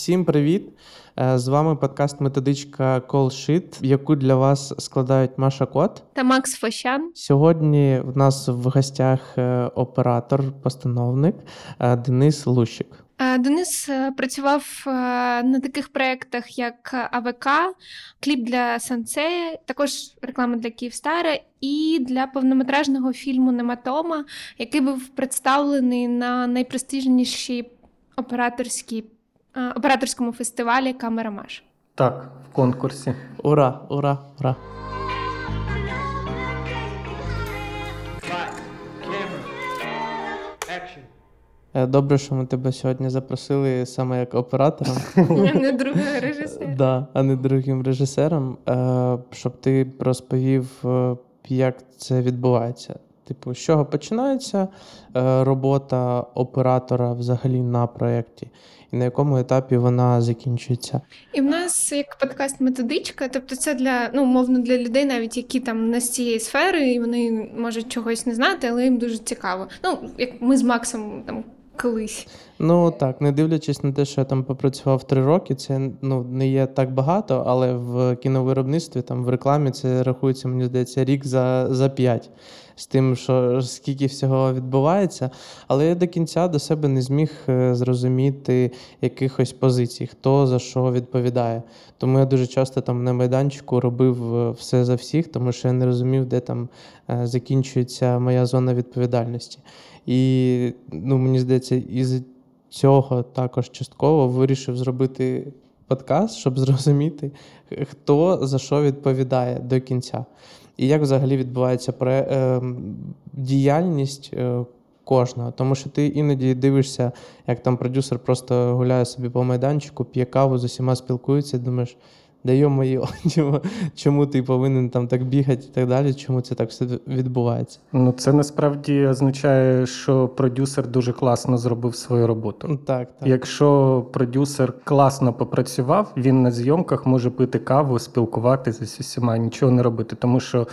Всім привіт! Е, З вами подкаст Методичка CallSheet, яку для вас складають Маша Кот. та Макс Фощан. Сьогодні в нас в гостях е, оператор, постановник е, Денис Лущик. Денис працював на таких проєктах, як АВК, кліп для Сансея, також реклама для Київстара і для повнометражного фільму Нематома, який був представлений на найпрестижнішій операторській операторському фестивалі Камера Маш. Так, в конкурсі. Ура, ура, ура! Е, Добре, що ми тебе сьогодні запросили саме як оператора. Не другий режисер. Да, а не другим режисером, е, щоб ти розповів, е, як це відбувається. Типу, з чого починається е, робота оператора взагалі на проєкті, і на якому етапі вона закінчується. І в нас як подкаст методичка, тобто це для ну умовно для людей, навіть які там не з цієї сфери, і вони можуть чогось не знати, але їм дуже цікаво. Ну як ми з Максом там колись. Ну так, не дивлячись на те, що я там попрацював три роки, це ну не є так багато, але в кіновиробництві, там в рекламі це рахується, мені здається, рік за, за п'ять. З тим, що скільки всього відбувається, але я до кінця до себе не зміг е, зрозуміти якихось позицій, хто за що відповідає. Тому я дуже часто там на майданчику робив е, все за всіх, тому що я не розумів, де там е, закінчується моя зона відповідальності. І ну, мені здається, із цього також частково вирішив зробити подкаст, щоб зрозуміти, хто за що відповідає до кінця. І як взагалі відбувається пре, е, діяльність е, кожного. Тому що ти іноді дивишся, як там продюсер просто гуляє собі по майданчику, п'є каву, з усіма спілкується, і думаєш, да йо-моє, чому ти повинен там так бігати і так далі, чому це так все відбувається? Ну, це насправді означає, що продюсер дуже класно зробив свою роботу. Ну, Так, так. Якщо продюсер класно попрацював, він на зйомках може пити каву, спілкуватися з усіма, нічого не робити. Тому що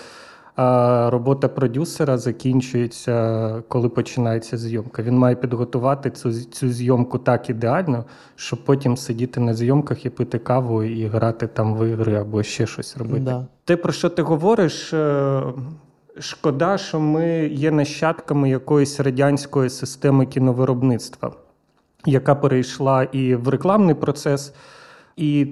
а, робота продюсера закінчується, коли починається зйомка. Він має підготувати цю, цю зйомку так ідеально, щоб потім сидіти на зйомках і пити каву і грати там в ігри або ще щось робити. Да. Те, про що ти говориш, е, шкода, що ми є нащадками якоїсь радянської системи кіновиробництва, яка перейшла і в рекламний процес. І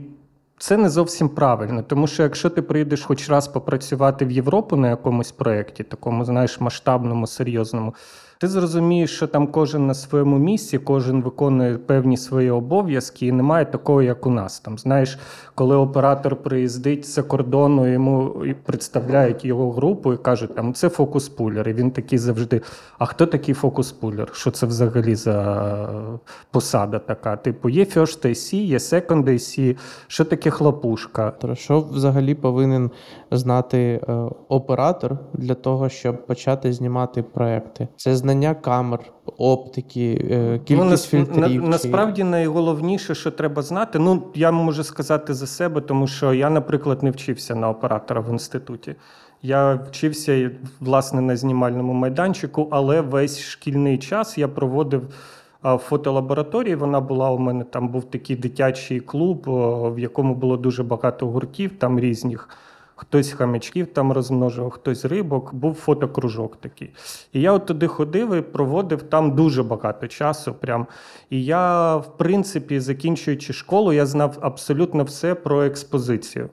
це не зовсім правильно, тому що якщо ти прийдеш хоч раз попрацювати в Європу на якомусь проєкті, такому, знаєш, масштабному, серйозному, ти зрозумієш, що там кожен на своєму місці, кожен виконує певні свої обов'язки, і немає такого, як у нас. Там знаєш, коли оператор приїздить за кордону, йому представляють його групу і кажуть, там це фокус-пулер. І він такий завжди. А хто такий фокус-пулер? Що це взагалі за посада така? Типу, є first IC, є second IC, що таке хлопушка? Що взагалі повинен знати е, оператор для того, щоб почати знімати проекти? Це знання камер, оптики, е, кількість ну, фільтрів. На, чи- насправді найголовніше, що треба знати. Ну, я можу сказати за себе, тому що я, наприклад, не вчився на оператора в інституті. Я вчився власне на знімальному майданчику, але весь шкільний час я проводив в фотолабораторії. Вона була у мене там був такий дитячий клуб, в якому було дуже багато гуртів, там різних. Хтось хамячків там розмножував, хтось рибок, був фотокружок такий. І я от туди ходив і проводив там дуже багато часу. Прям. І я, в принципі, закінчуючи школу, я знав абсолютно все про експозицію.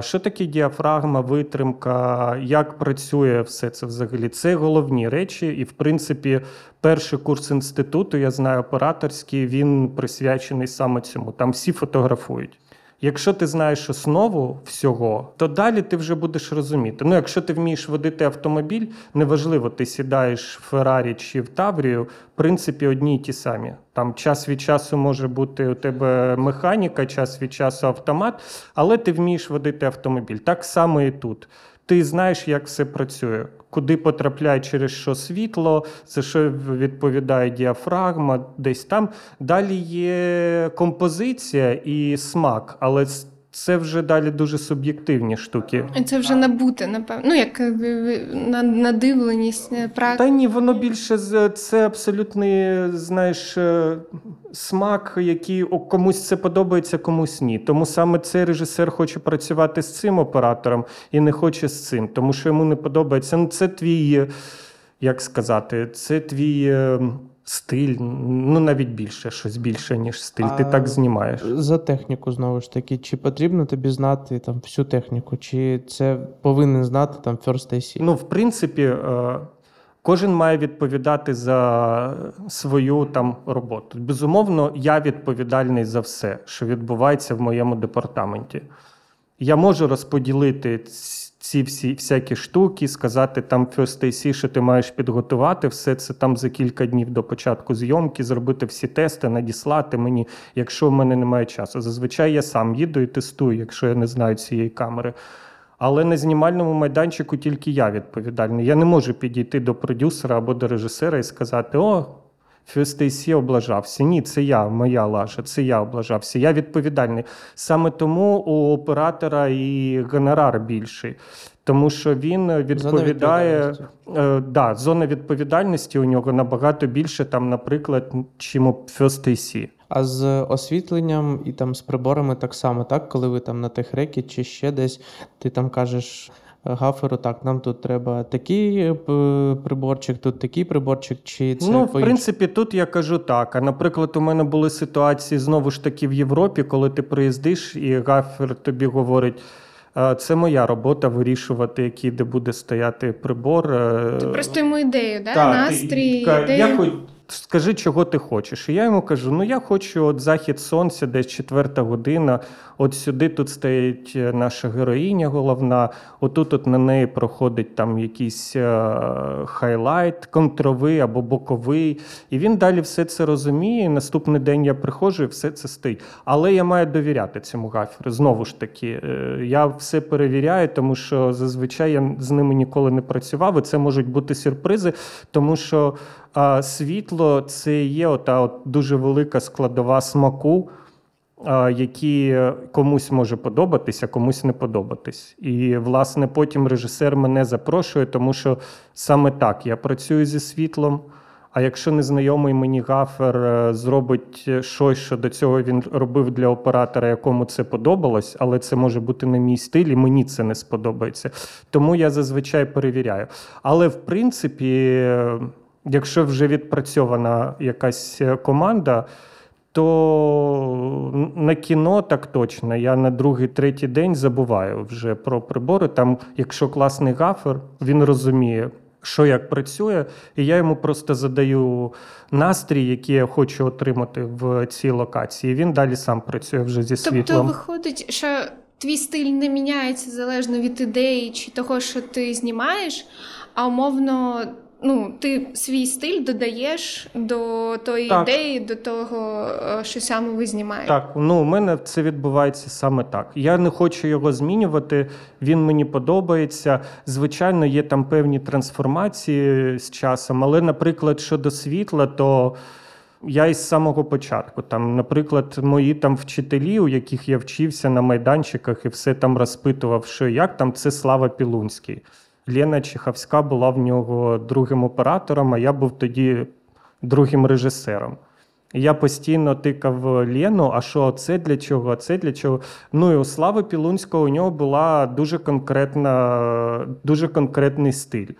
Що таке діафрагма, витримка, як працює все це взагалі? Це головні речі. І, в принципі, перший курс інституту, я знаю, операторський, він присвячений саме цьому. Там всі фотографують. Якщо ти знаєш основу всього, то далі ти вже будеш розуміти. Ну, якщо ти вмієш водити автомобіль, неважливо, ти сідаєш в Феррарі чи в Таврію, в принципі, одні й ті самі. Там час від часу може бути у тебе механіка, час від часу автомат, але ти вмієш водити автомобіль. Так само і тут. Ти знаєш, як все працює, куди потрапляє через що світло, за що відповідає діафрагма, десь там. Далі є композиція і смак, але це вже далі дуже суб'єктивні штуки. Це вже набуте, напевно. Ну, як е, на- надивленість, е, практика. Та ні, воно більше це абсолютний, знаєш, е, смак, який комусь це подобається, комусь ні. Тому саме цей режисер хоче працювати з цим оператором і не хоче з цим, тому що йому не подобається. Ну, це твій, як сказати, це твій е, стиль, ну навіть більше, щось більше, ніж стиль. Ти так знімаєш. За техніку знову ж таки, чи потрібно тобі знати там всю техніку, чи це повинен знати там First AC? Ну, в принципі, е, кожен має відповідати за свою там роботу. Безумовно, я відповідальний за все, що відбувається в моєму департаменті. Я можу розподілити ці всі всякі штуки, сказати там First AC, що ти маєш підготувати все це там за кілька днів до початку зйомки, зробити всі тести, надіслати мені, якщо в мене немає часу. Зазвичай я сам їду і тестую, якщо я не знаю цієї камери. Але на знімальному майданчику тільки я відповідальний. Я не можу підійти до продюсера або до режисера і сказати: О, AC облажався. Ні, це я, моя лажа, це я облажався. Я відповідальний. Саме тому у оператора і гонорар більший, тому що він відповідає. відповідальності. Е, да, зона відповідальності у нього набагато більше, там, наприклад, чим у First AC. А з освітленням і там з приборами так само, так? Коли ви там на техрекі чи ще десь, ти там кажеш гаферу, так, нам тут треба такий е, приборчик, тут такий приборчик, чи це ну, в принципі, тут я кажу так. А наприклад, у мене були ситуації знову ж таки в Європі, коли ти приїздиш, і гафер тобі говорить. Це моя робота вирішувати, який де буде стояти прибор. е, Ти просто йому ідею, да? Так, настрій, і- ідею. Я хоч, скажи, чого ти хочеш. І я йому кажу: ну я хочу от захід сонця, десь четверта година. От сюди тут стоїть е, наша героїня головна. Отут от на неї проходить там якийсь е, хайлайт, контровий або боковий. І він далі все це розуміє. І наступний день я приходжу, і все це стоїть. Але я маю довіряти цьому гаферу. Знову ж таки, е, я все перевіряю, тому що зазвичай я з ними ніколи не працював. І це можуть бути сюрпризи, тому що а, світло це є ота от дуже велика складова смаку. Які комусь може подобатись, а комусь не подобатись. І, власне, потім режисер мене запрошує, тому що саме так я працюю зі світлом. А якщо незнайомий мені гафер е, зробить щось, що до цього він робив для оператора, якому це подобалось, але це може бути не мій стиль, і мені це не сподобається. Тому я зазвичай перевіряю. Але в принципі, якщо вже відпрацьована якась е, команда, то на кіно так точно. Я на другий, третій день забуваю вже про прибори. Там, якщо класний гафер, він розуміє, що як працює, і я йому просто задаю настрій, який я хочу отримати в цій локації. Він далі сам працює вже зі Тобто світлом. виходить, що твій стиль не міняється залежно від ідеї чи того, що ти знімаєш, а умовно, ну, ти свій стиль додаєш до тої Так. ідеї, до того, е, що саме ви знімаєте. Так, ну у мене це відбувається саме так. Я не хочу його змінювати. Він мені подобається. Звичайно, є там певні трансформації з часом, але, наприклад, щодо світла, то. Я із самого початку, там, наприклад, мої там вчителі, у яких я вчився на майданчиках і все там розпитував, що як там, це Слава Пілунський. Лена Чехавська була в нього другим оператором, а я був тоді другим режисером. Я постійно тикав Лену, а що це для чого, а це для чого. Ну і у Слави Пілунського у нього була дуже конкретна, дуже конкретний стиль.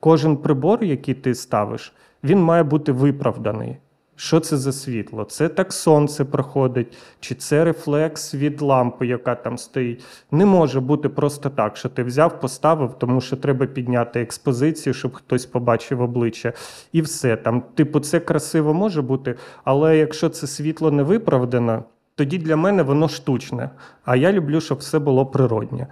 Кожен прибор, який ти ставиш, він має бути виправданий. Що це за світло? Це так сонце проходить, чи це рефлекс від лампи, яка там стоїть. Не може бути просто так, що ти взяв, поставив, тому що треба підняти експозицію, щоб хтось побачив обличчя. І все. Там, типу, це красиво може бути, але якщо це світло не виправдане, тоді для мене воно штучне. А я люблю, щоб все було природнє.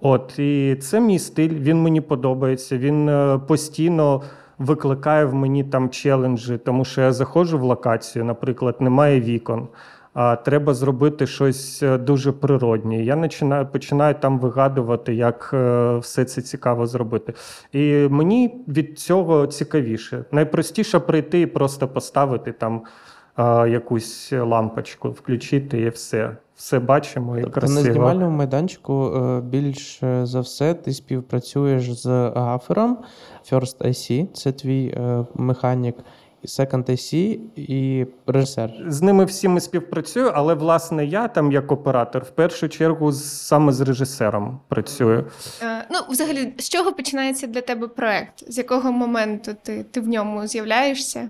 От, і це мій стиль, він мені подобається. Він е, постійно викликає в мені там челенджі, тому що я заходжу в локацію, наприклад, немає вікон. А треба зробити щось е, дуже природнє. Я починаю, починаю там вигадувати, як е, все це цікаво зробити. І мені від цього цікавіше. Найпростіше прийти і просто поставити там е, якусь лампочку, включити і все. Все бачимо і Тобто на знімальному майданчику е, більш е, за все ти співпрацюєш з гафером First IC, це твій е, механік, Second IC і режисер. З ними всіми співпрацюю, але власне я там як оператор в першу чергу з- саме з режисером працюю. Е, Ну, взагалі, з чого починається для тебе проект? З якого моменту ти, ти в ньому з'являєшся?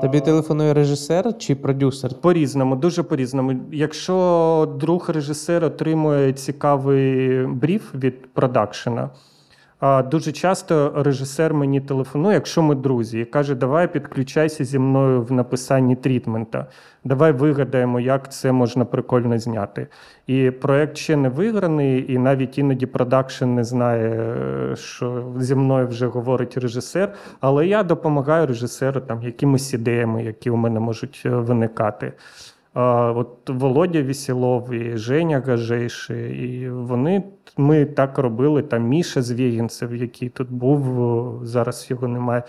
Тобі телефонує режисер чи продюсер? По-різному, дуже по-різному. Якщо друг режисер отримує цікавий бріф від продакшена, а, дуже часто режисер мені телефонує, якщо ми друзі, і каже: Давай підключайся зі мною в написанні трітмента. Давай вигадаємо, як це можна прикольно зняти. І проект ще не виграний, і навіть іноді продакшн не знає, що зі мною вже говорить режисер. Але я допомагаю режисеру там якимись ідеями, які у мене можуть е, виникати. От Володя Вісілов і Женя Гажейши, і вони ми так робили. Там Міша Звігінцев, який тут був, зараз його немає.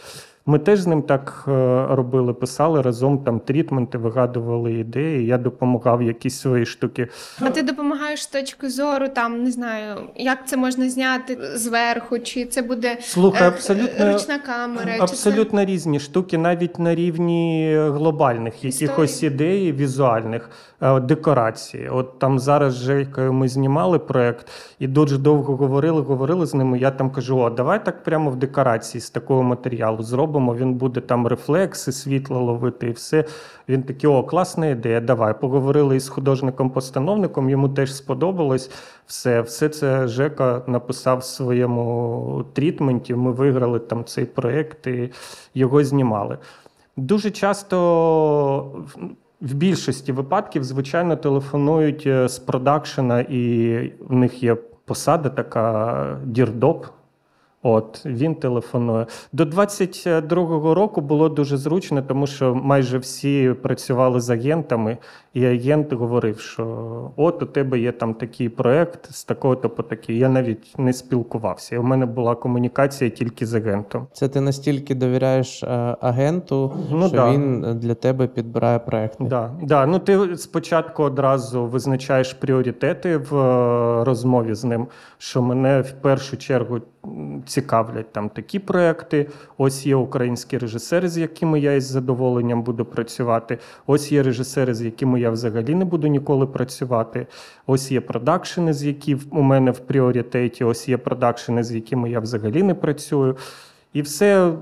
Ми теж з ним так е, робили, писали разом там трітменти, вигадували ідеї. Я допомагав якісь свої штуки. А ти допомагаєш з точки зору, там не знаю, як це можна зняти зверху, чи це буде Слухай, е, абсолютно ручна камера, чи Абсолютно різні штуки, навіть на рівні глобальних якихось ідей, візуальних е, декорацій. От там зараз з Жейкою ми знімали проект і дуже довго говорили, говорили з ними. Я там кажу: о, давай так прямо в декорації з такого матеріалу зробимо. Він буде там рефлекси, світло ловити і все. Він такий, о, класна ідея. Давай. Поговорили із художником-постановником, йому теж сподобалось все. Все це Жека написав в своєму трітменті. Ми виграли там цей проєкт і його знімали. Дуже часто. в- В більшості випадків, звичайно, телефонують е, з продакшена, і в них є посада така дірдоп. От він телефонує. До 22-го року було дуже зручно, тому що майже всі працювали з агентами, і агент говорив, що от у тебе є там такий проект з такого-то по такий. Я навіть не спілкувався. У мене була комунікація тільки з агентом. Це ти настільки довіряєш е, агенту, Ну що да. він для тебе підбирає проекти. Да, да. Ну ти спочатку одразу визначаєш пріоритети в е, розмові з ним, що мене в першу чергу цікавлять там такі проекти. Ось є українські режисери, з якими я із задоволенням буду працювати. Ось є режисери, з якими я взагалі не буду ніколи працювати. Ось є продакшени, з які у мене в пріоритеті. Ось є продакшени, з якими я взагалі не працюю. І все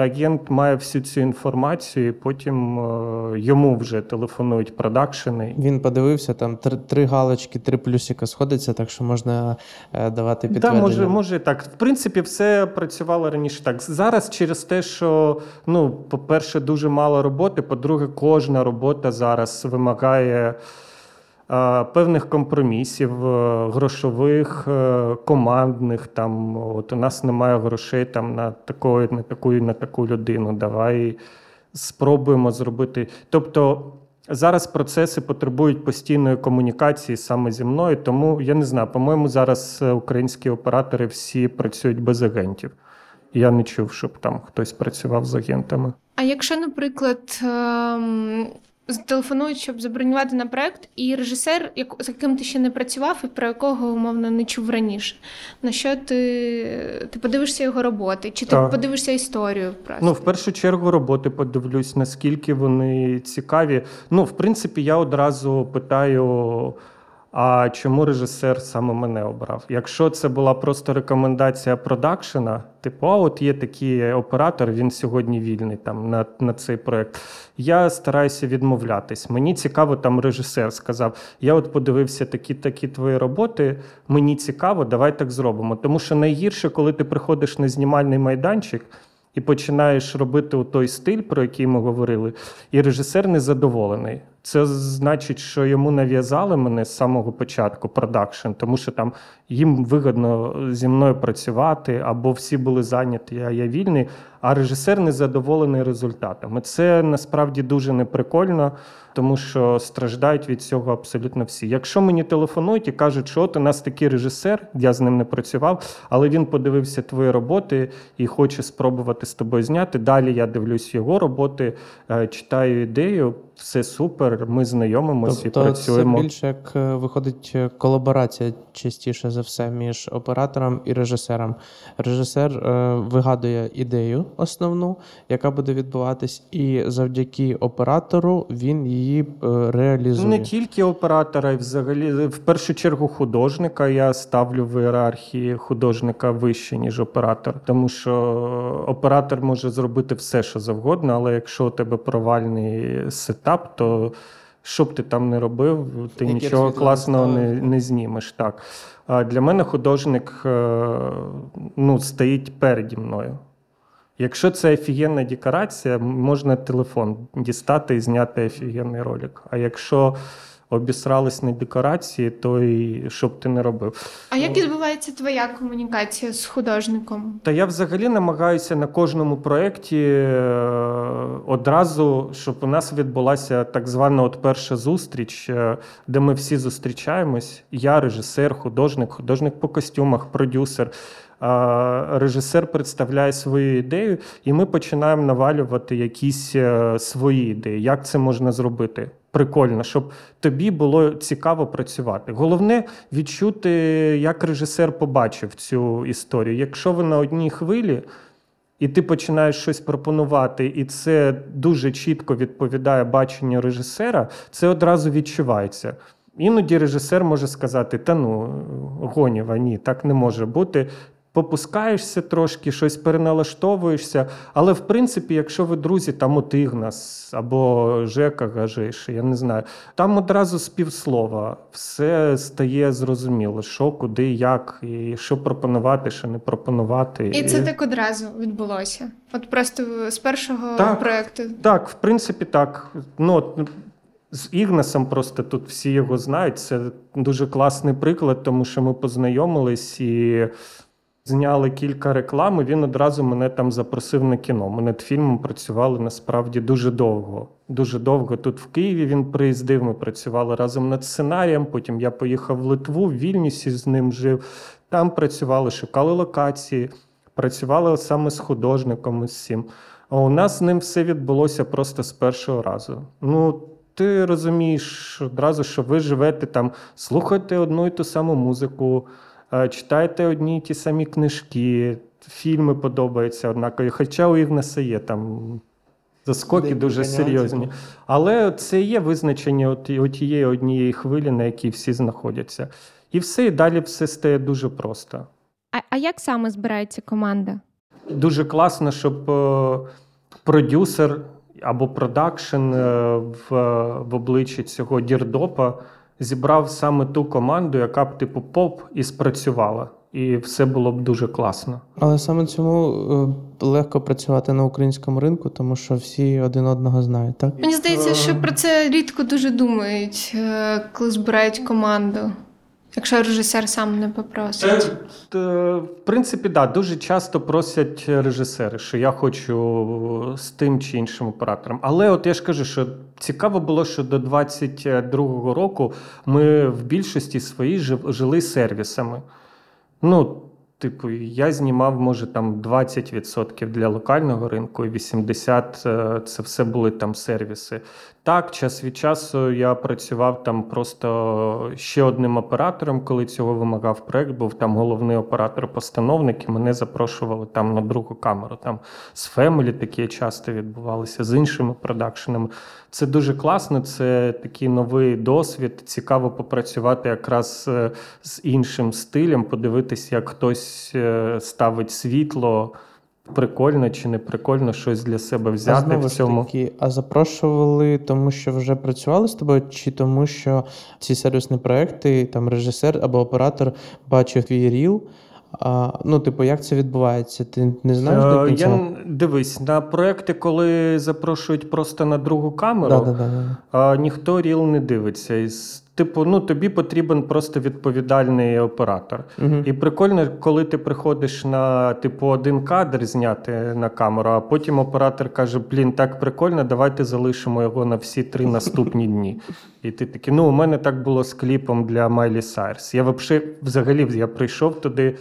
агент має всю цю інформацію, і потім е, йому вже телефонують продакшени. Він подивився, там три, три галочки, три плюсика сходиться, так що можна е, давати Так, може, може так. В принципі, все працювало раніше так. Зараз через те, що ну, по-перше, дуже мало роботи. По-друге, кожна робота зараз вимагає певних компромісів, е, грошових, е, командних. Там от у нас немає грошей там на такої, на таку, на таку людину. Давай спробуємо зробити. Тобто. Зараз процеси потребують постійної комунікації саме зі мною, тому я не знаю. По-моєму, зараз е, українські оператори всі працюють без агентів. Я не чув, щоб там хтось працював з агентами. А якщо, наприклад, зателефонують, щоб забронювати на проект, і режисер, як- з яким ти ще не працював і про якого умовно не чув раніше, на що ти, ти подивишся його роботи, чи ти а, подивишся історію просто? Ну, в першу чергу, роботи подивлюсь, наскільки вони цікаві. Ну, в принципі, я одразу питаю. А чому режисер саме мене обрав? Якщо це була просто рекомендація продакшена, типу, а от є такий оператор, він сьогодні вільний там на, на цей проект. Я стараюся відмовлятись. Мені цікаво, там режисер сказав: я от подивився такі такі твої роботи. Мені цікаво, давай так зробимо. Тому що найгірше, коли ти приходиш на знімальний майданчик. І починаєш робити той стиль, про який ми говорили, і режисер незадоволений. Це значить, що йому нав'язали мене з самого початку продакшн, тому що там їм вигідно зі мною працювати, або всі були зайняті, а я вільний. а режисер не задоволений результатами. Це насправді дуже неприкольно, тому що страждають від цього абсолютно всі. Якщо мені телефонують і кажуть, що от у нас такий режисер, я з ним не працював, але він подивився твої роботи і хоче спробувати з тобою зняти. Далі я дивлюсь його роботи, е, читаю ідею, все супер. Ми знайомимося і Тобто це працюємо. більше як е, виходить е, колаборація частіше за все між оператором і режисером. Режисер е, вигадує ідею основну, яка буде відбуватись, і завдяки оператору він її е, реалізує. Не тільки оператора, і взагалі, в першу чергу, художника. Я ставлю в ієрархії художника вище, ніж оператор. Тому що оператор може зробити все, що завгодно, але якщо у тебе провальний сетап, то що б ти там не робив, ти Яке нічого класного не, не знімеш. Так. А для мене художник е, ну, стоїть переді мною. Якщо це офігенна декорація, можна телефон дістати і зняти офігенний ролик. А якщо обісрались на декорації, то і що б ти не робив. А як відбувається твоя комунікація з художником? Та я взагалі намагаюся на кожному проєкті е, одразу, щоб у нас відбулася так звана от перша зустріч, е, де ми всі зустрічаємось. Я режисер, художник, художник по костюмах, продюсер. Режисер представляє свою ідею, і ми починаємо навалювати якісь е, свої ідеї. Як це можна зробити? Прикольно, щоб тобі було цікаво працювати. Головне відчути, як режисер побачив цю історію. Якщо ви на одній хвилі, і ти починаєш щось пропонувати, і це дуже чітко відповідає баченню режисера, це одразу відчувається. Іноді режисер може сказати: та ну, Гоніва, ні, так не може бути. Попускаєшся трошки, щось переналаштовуєшся. Але в принципі, якщо ви друзі, там от Ігнас або Жека Гажиш, я не знаю, там одразу з півслова все стає зрозуміло, що, куди, як, і що пропонувати, що не пропонувати. І це так одразу відбулося. От просто з першого Так. проекту. Так, в принципі, так. Ну, з Ігнасом просто тут всі його знають. Це дуже класний приклад, тому що ми познайомились і зняли кілька реклам. і Він одразу мене там запросив на кіно. Ми над фільмом працювали насправді дуже довго. Дуже довго тут в Києві він приїздив. Ми працювали разом над сценарієм. Потім я поїхав в Литву, в Вільнюсі з ним жив. Там працювали, шукали локації, працювали саме з художником з всім. А у нас з ним все відбулося просто з першого разу. Ну, ти розумієш одразу, що ви живете там, слухаєте одну і ту саму музику, читаєте одні й ті самі книжки, фільми подобаються однакові. Хоча у Ігнаса є там заскоки дуже серйозні. Але це є визначення от, от тієї однієї хвилі, на якій всі знаходяться. І все, і далі все стає дуже просто. А, а як саме збирається команда? Дуже класно, щоб е, продюсер або продакшн е, в, в обличчі цього дірдопа зібрав саме ту команду, яка б типу поп і спрацювала. І все було б дуже класно. Але саме цьому е, легко працювати на українському ринку, тому що всі один одного знають, так? Мені здається, що про це рідко дуже думають, е, коли збирають команду. Якщо режисер сам не попросить. В принципі, да, дуже часто просять режисери, що я хочу з тим чи іншим оператором. Але от я ж кажу, що цікаво було, що до 22-го року ми в більшості своїй жили сервісами. Ну, типу, я знімав, може, там 20% для локального ринку, і 80% е, це все були там сервіси. Так, час від часу я працював там просто ще одним оператором, коли цього вимагав проект. Був там головний оператор-постановник, і мене запрошували там на другу камеру. Там з Family такі часто відбувалися, з іншими продакшенами. Це дуже класно, це такий новий досвід. Цікаво попрацювати якраз е, з іншим стилем, подивитися, як хтось е, ставить світло. Прикольно чи не прикольно щось для себе а взяти знову в цьому. таки, а запрошували, тому що вже працювали з тобою, чи тому, що ці сервісні проекти, там режисер або оператор бачив твій reel. А, ну, типу, як це відбувається? Ти не знаєш до Е, кінця? Я дивись, на проекти, коли запрошують просто на другу камеру, Да, да, да, да. а, ніхто reel не дивиться. Із типу, ну тобі потрібен просто відповідальний оператор. Угу. І прикольно, коли ти приходиш на типу один кадр зняти на камеру, а потім оператор каже: Блін, так прикольно, давайте залишимо його на всі три наступні дні. І ти такий, ну у мене так було з кліпом для Майлі Сайрс. Я вообще, взагалі я прийшов туди.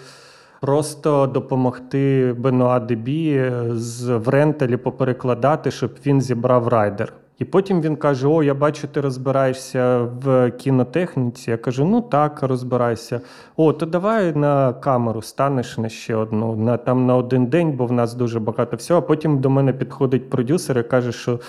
Просто допомогти Бенуа Дебі з в ренталі поперекладати, щоб він зібрав райдер. І потім він каже: О, я бачу, ти розбираєшся в кінотехніці. Я кажу: ну так, розбирайся. О, то давай на камеру станеш на ще одну, на там на один день, бо в нас дуже багато всього. А потім до мене підходить продюсер і каже, що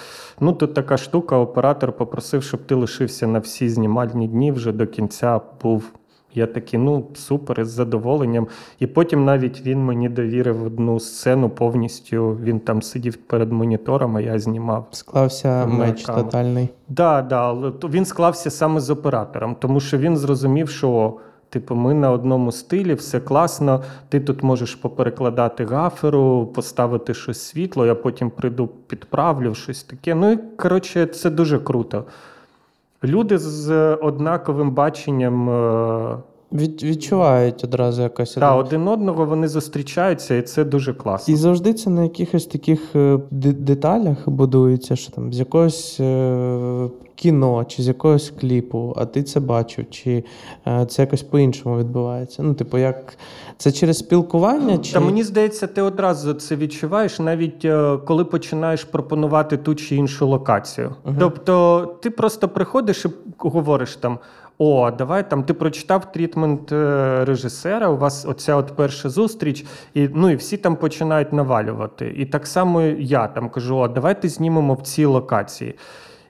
ну тут така штука, оператор попросив, щоб ти лишився на всі знімальні дні вже до кінця був. Я такий, ну супер, із задоволенням. І потім навіть він мені довірив одну сцену повністю. Він там сидів перед монітором, а я знімав. Склався меч тотальний. Да, да, але він склався саме з оператором, тому що він зрозумів, що типу, ми на одному стилі, все класно. Ти тут можеш поперекладати гаферу, поставити щось світло, я потім прийду, підправлю щось таке. Ну і коротше, це дуже круто. Люди з однаковим баченням. е, Від, відчувають одразу якось. Так, один- один одного вони зустрічаються, і це дуже класно. І завжди це на якихось таких е, деталях будується, що там з якогось е, кіно чи з якогось кліпу, а ти це бачив, чи е, це якось по-іншому відбувається. Ну, типу, як це через спілкування, чи Та мені здається, ти одразу це відчуваєш, навіть е, коли починаєш пропонувати ту чи іншу локацію. Мгм. Тобто, ти просто приходиш і говориш там. О, давай там ти прочитав трітмент е, режисера. У вас оця от перша зустріч, і ну і всі там починають навалювати. І так само я там кажу: о, давайте знімемо в цій локації.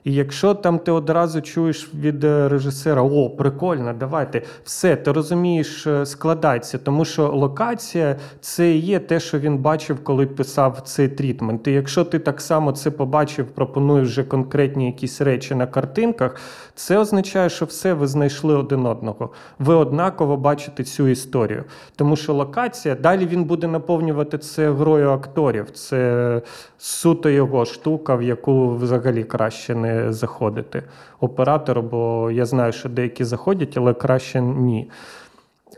І якщо там ти одразу чуєш від е, режисера, о, прикольно, давайте, все, ти розумієш, е, складається, тому що локація це є те, що він бачив, коли писав цей трітмент. І якщо ти так само це побачив, пропонуєш вже конкретні якісь речі на картинках, це означає, що все ви знайшли один одного. Ви однаково бачите цю історію. Тому що локація, далі він буде наповнювати це грою акторів. Це суто його штука, в яку взагалі краще не заходити оператору, бо я знаю, що деякі заходять, але краще ні.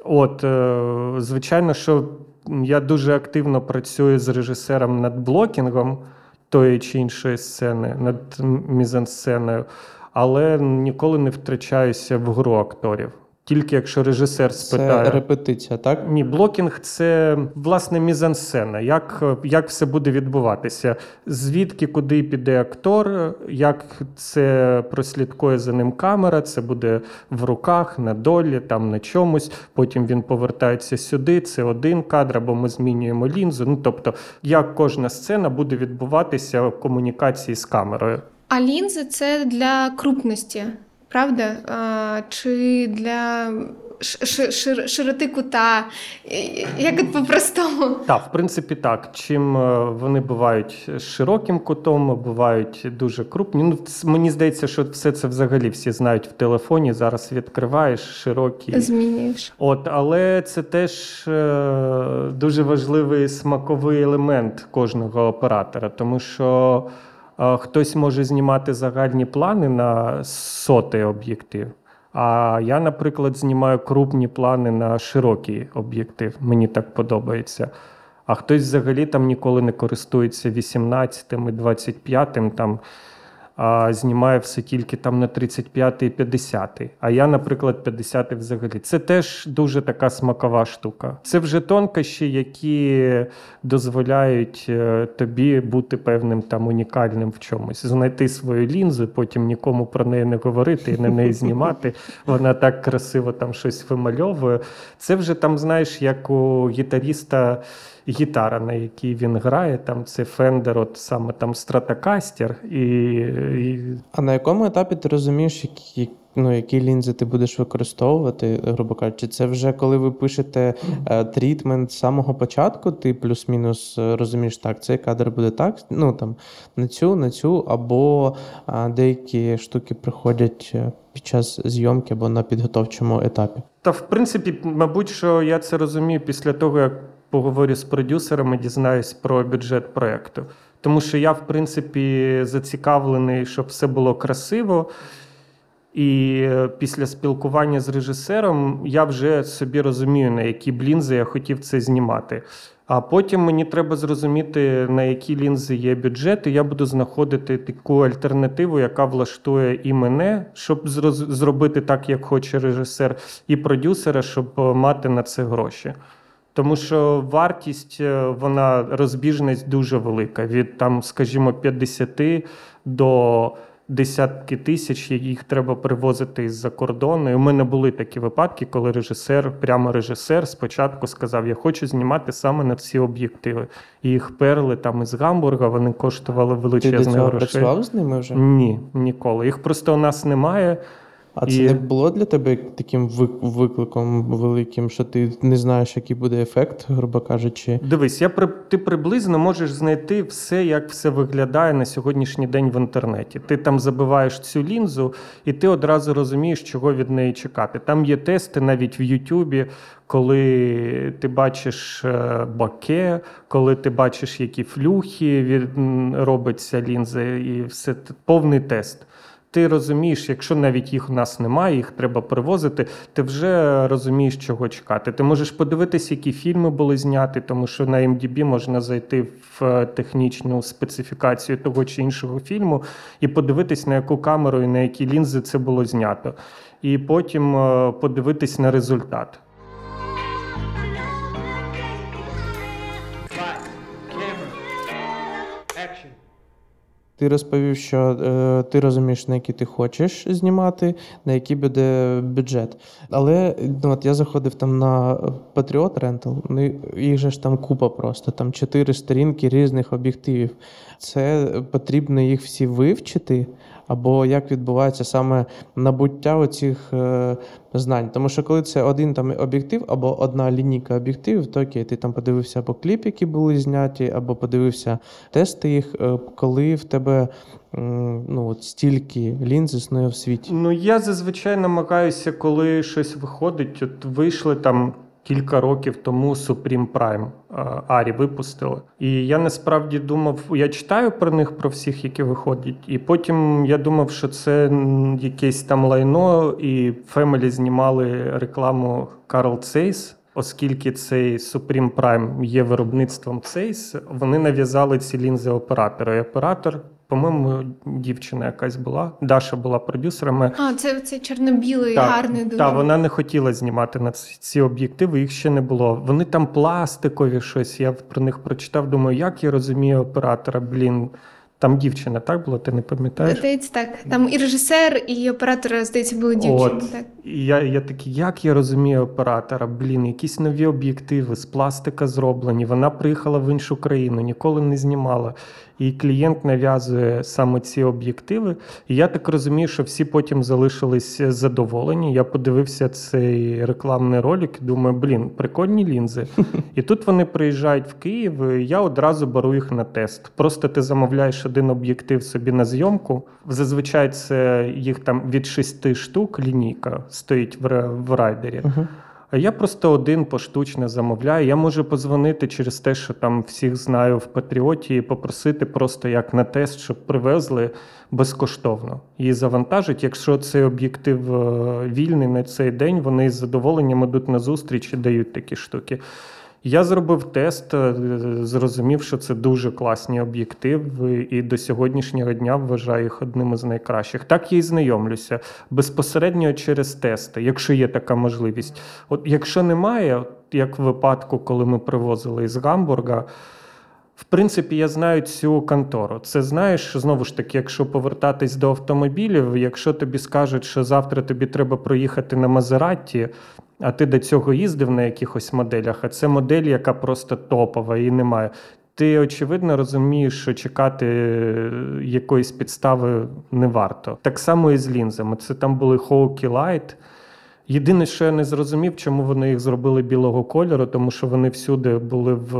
От, е, звичайно, що я дуже активно працюю з режисером над блокінгом тої чи іншої сцени, над мізансценою, але ніколи не втрачаюся в гру акторів. Тільки якщо режисер спитає. це репетиція, так? Ні, блокінг це власне мізансцена. Як, як все буде відбуватися? Звідки куди піде актор, як це прослідкує за ним камера, це буде в руках, на долі, там на чомусь. Потім він повертається сюди. Це один кадр, або ми змінюємо лінзу. Ну тобто, як кожна сцена буде відбуватися в комунікації з камерою. А лінзи це для крупності, правда? А, чи для шир- широти кута? Як от по-простому? Так, в принципі, так. Чим е, вони бувають широким кутом, бувають дуже крупні. Ну, мені здається, що все це взагалі всі знають в телефоні. Зараз відкриваєш широкі. Змінюєш. От, але це теж е, дуже важливий смаковий елемент кожного оператора, тому що хтось може знімати загальні плани на сотий об'єктив. А я, наприклад, знімаю крупні плани на широкий об'єктив. Мені так подобається. А хтось взагалі там ніколи не користується 18 і 25 там. А знімає все тільки там на 35 і 50. А я, наприклад, 50 взагалі. Це теж дуже така смакова штука. Це вже тонкощі, які дозволяють е, тобі бути певним там унікальним в чомусь, знайти свою лінзу, потім нікому про неї не говорити і на неї знімати. Вона так красиво там щось вимальовує. Це вже там, знаєш, як у гітаріста гітара, на якій він грає, там це Fender, от саме там Stratocaster, і, і А на якому етапі ти розумієш, які, ну, які лінзи ти будеш використовувати, грубо кажучи, це вже коли ви пишете е, трітмент з самого початку, ти плюс-мінус е, розумієш, так, цей кадр буде так, ну там на цю, на цю, або а, деякі штуки приходять е, під час зйомки або на підготовчому етапі. Та в принципі, мабуть, що я це розумію після того, як поговорю з продюсерами, дізнаюсь про бюджет проєкту. Тому що я, в принципі, зацікавлений, щоб все було красиво. І е, після спілкування з режисером я вже собі розумію, на які б лінзи я хотів це знімати. А потім мені треба зрозуміти, на які лінзи є бюджет, і я буду знаходити таку альтернативу, яка влаштує і мене, щоб зробити так, як хоче режисер, і продюсера, щоб е, мати на це гроші. Тому що вартість, е, вона розбіжність дуже велика. Від там, скажімо, 50 до десятки тисяч їх треба привозити із-за кордону. І у мене були такі випадки, коли режисер, прямо режисер, спочатку сказав: Я хочу знімати саме на ці об'єктиви. І їх перли там із Гамбурга, вони коштували Ти до величезні цього гроші. працював з ними вже? Ні, ніколи. Їх просто у нас немає. А це І- не було для тебе таким вик- викликом великим, що ти не знаєш, який буде ефект, грубо кажучи. Дивись, я при ти приблизно можеш знайти все, як все виглядає на сьогоднішній день в інтернеті. Ти там забиваєш цю лінзу, і ти одразу розумієш, чого від неї чекати. Там є тести навіть в Ютубі, коли ти бачиш е, баке, коли ти бачиш, які флюхи від робиться лінзи, і все повний тест. Ти розумієш, якщо навіть їх у нас немає, їх треба привозити, ти вже розумієш, чого чекати. Ти можеш подивитися, які фільми були зняті, тому що на MDB можна зайти в е, технічну специфікацію того чи іншого фільму і подивитись, на яку камеру і на які лінзи це було знято. І потім е, подивитись на результат. Ти розповів, що е, ти розумієш, на які ти хочеш знімати, на який буде бюджет. Але ну, от я заходив там на Patriot Rental, ну, їх же ж там купа просто, там чотири сторінки різних об'єктивів. Це потрібно їх всі вивчити, або як відбувається саме набуття оцих е, знань. Тому що коли це один там об'єктив або одна лінійка об'єктивів, то окей, ти там подивився або кліп, які були зняті, або подивився тести їх, е, коли в тебе ну, от стільки лінз існує в світі. Ну, я зазвичай намагаюся, коли щось виходить. От вийшли там кілька років тому Supreme Prime е, Арі випустили. І я насправді думав, я читаю про них, про всіх, які виходять. І потім я думав, що це якесь там лайно, і Family знімали рекламу Carl Zeiss. Оскільки цей Supreme Prime є виробництвом Zeiss, вони нав'язали ці лінзи оператору. І оператор, по-моєму, дівчина якась була. Даша була продюсерами. А, це, це чорно-білий, Так, гарний дуже. Так, вона не хотіла знімати на ці ці об'єктиви, їх ще не було. Вони там пластикові щось. Я про них прочитав. Думаю, як я розумію оператора. Блін, там дівчина, так було? Ти не пам'ятаєш? Здається, так. Там і режисер, і оператор, здається, були дівчини. От. Так. І я, я такий, як я розумію оператора? Блін, якісь нові об'єктиви з пластика зроблені. Вона приїхала в іншу країну, ніколи не знімала. І клієнт нав'язує саме ці об'єктиви. І я так розумію, що всі потім залишились задоволені. Я подивився цей рекламний ролик і думаю, блін, прикольні лінзи. І тут вони приїжджають в Київ, і я одразу беру їх на тест. Просто ти замовляєш один об'єктив собі на зйомку. Зазвичай це їх там від шести штук лінійка стоїть в, райдері. Угу. А я просто один поштучно замовляю. Я можу позвонити через те, що там всіх знаю в Патріоті, і попросити просто як на тест, щоб привезли безкоштовно. І завантажить, якщо цей об'єктив е, вільний на цей день, вони з задоволенням ідуть на зустріч і дають такі штуки. Я зробив тест, е, зрозумів, що це дуже класні об'єктиви, і до сьогоднішнього дня вважаю їх одним із найкращих. Так я і знайомлюся безпосередньо через тести, якщо є така можливість. От якщо немає, як в випадку, коли ми привозили із Гамбурга. В принципі, я знаю цю контору. Це знаєш, знову ж таки, якщо повертатись до автомобілів, якщо тобі скажуть, що завтра тобі треба проїхати на Мазератті, а ти до цього їздив на якихось моделях, а це модель, яка просто топова, її немає. Ти очевидно розумієш, що чекати е, якоїсь підстави не варто. Так само і з лінзами. Це там були Hawkeye Light. Єдине, що я не зрозумів, чому вони їх зробили білого кольору, тому що вони всюди були в,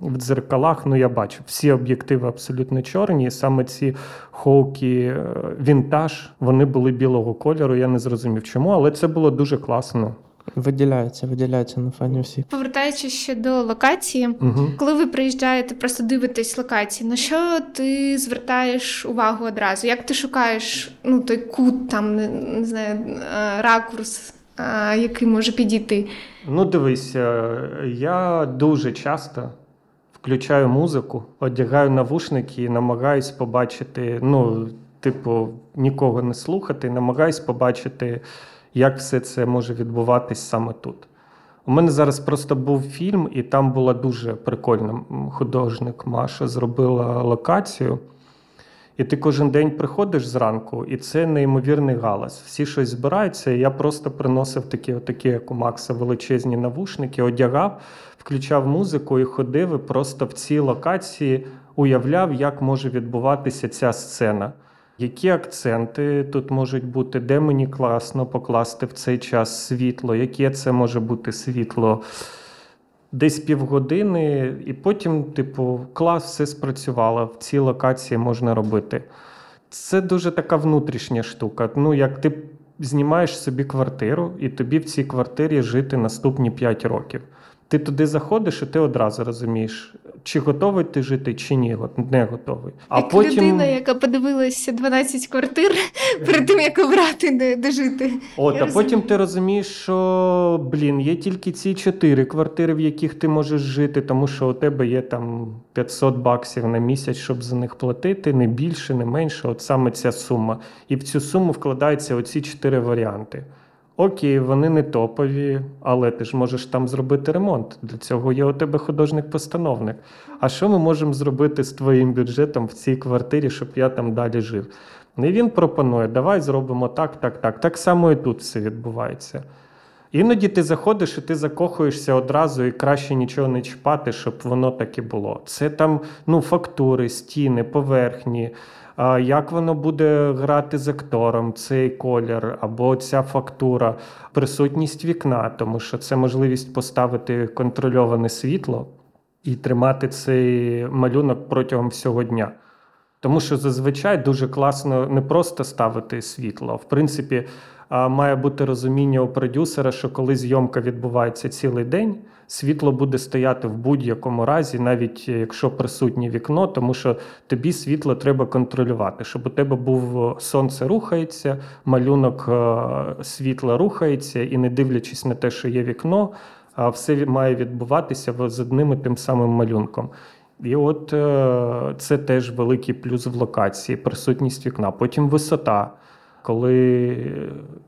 в дзеркалах. Ну, я бачу, всі об'єктиви абсолютно чорні. Саме ці хоукі вінтаж, вони були білого кольору. Я не зрозумів, чому, але це було дуже класно. Виділяється, виділяється на фоні всіх. Повертаючись ще до локації, Угу. коли ви приїжджаєте, просто дивитесь локації, на що ти звертаєш увагу одразу? Як ти шукаєш ну, той кут, там, не, не знаю, е, ракурс, е, який може підійти? Ну, дивись, е, я дуже часто включаю музику, одягаю навушники і намагаюсь побачити, ну, типу, нікого не слухати, намагаюсь побачити, як все це може відбуватись саме тут. У мене зараз просто був фільм, і там була дуже прикольна художник Маша зробила локацію. І ти кожен день приходиш зранку, і це неймовірний галас. Всі щось збираються. І я просто приносив такі, отакі, як у Макса, величезні навушники, одягав, включав музику і ходив, і просто в цій локації уявляв, як може відбуватися ця сцена. Які акценти тут можуть бути, де мені класно покласти в цей час світло, яке це може бути світло, десь півгодини, і потім, типу, клас, все спрацювало. В цій локації можна робити. Це дуже така внутрішня штука. Ну, як ти знімаєш собі квартиру, і тобі в цій квартирі жити наступні 5 років. Ти туди заходиш, і ти одразу розумієш, чи готовий ти жити, чи ні, от не готовий. А Як потім... людина, яка подивилася 12 квартир перед тим, як обрати, де, де жити. От, Я а потім ти розумієш, що блін, є тільки ці чотири квартири, в яких ти можеш жити, тому що у тебе є там 500 баксів на місяць, щоб за них платити, не більше, не менше. От саме ця сума. І в цю суму вкладаються оці чотири варіанти. Окей, вони не топові, але ти ж можеш там зробити ремонт. Для цього є у тебе художник-постановник. А що ми можемо зробити з твоїм бюджетом в цій квартирі, щоб я там далі жив? І він пропонує: давай зробимо так, так, так. Так само і тут все відбувається. Іноді ти заходиш і ти закохуєшся одразу, і краще нічого не чіпати, щоб воно так і було. Це там ну, фактури, стіни, поверхні, як воно буде грати з актором, цей колір або ця фактура, присутність вікна, тому що це можливість поставити контрольоване світло і тримати цей малюнок протягом всього дня. Тому що зазвичай дуже класно не просто ставити світло. В принципі, має бути розуміння у продюсера, що коли зйомка відбувається цілий день, світло буде стояти в будь-якому разі, навіть якщо присутнє вікно, тому що тобі світло треба контролювати, щоб у тебе був сонце рухається, малюнок е, світла рухається, і не дивлячись на те, що є вікно, все має відбуватися з одним і тим самим малюнком. І от е, це теж великий плюс в локації, присутність вікна. Потім висота. Коли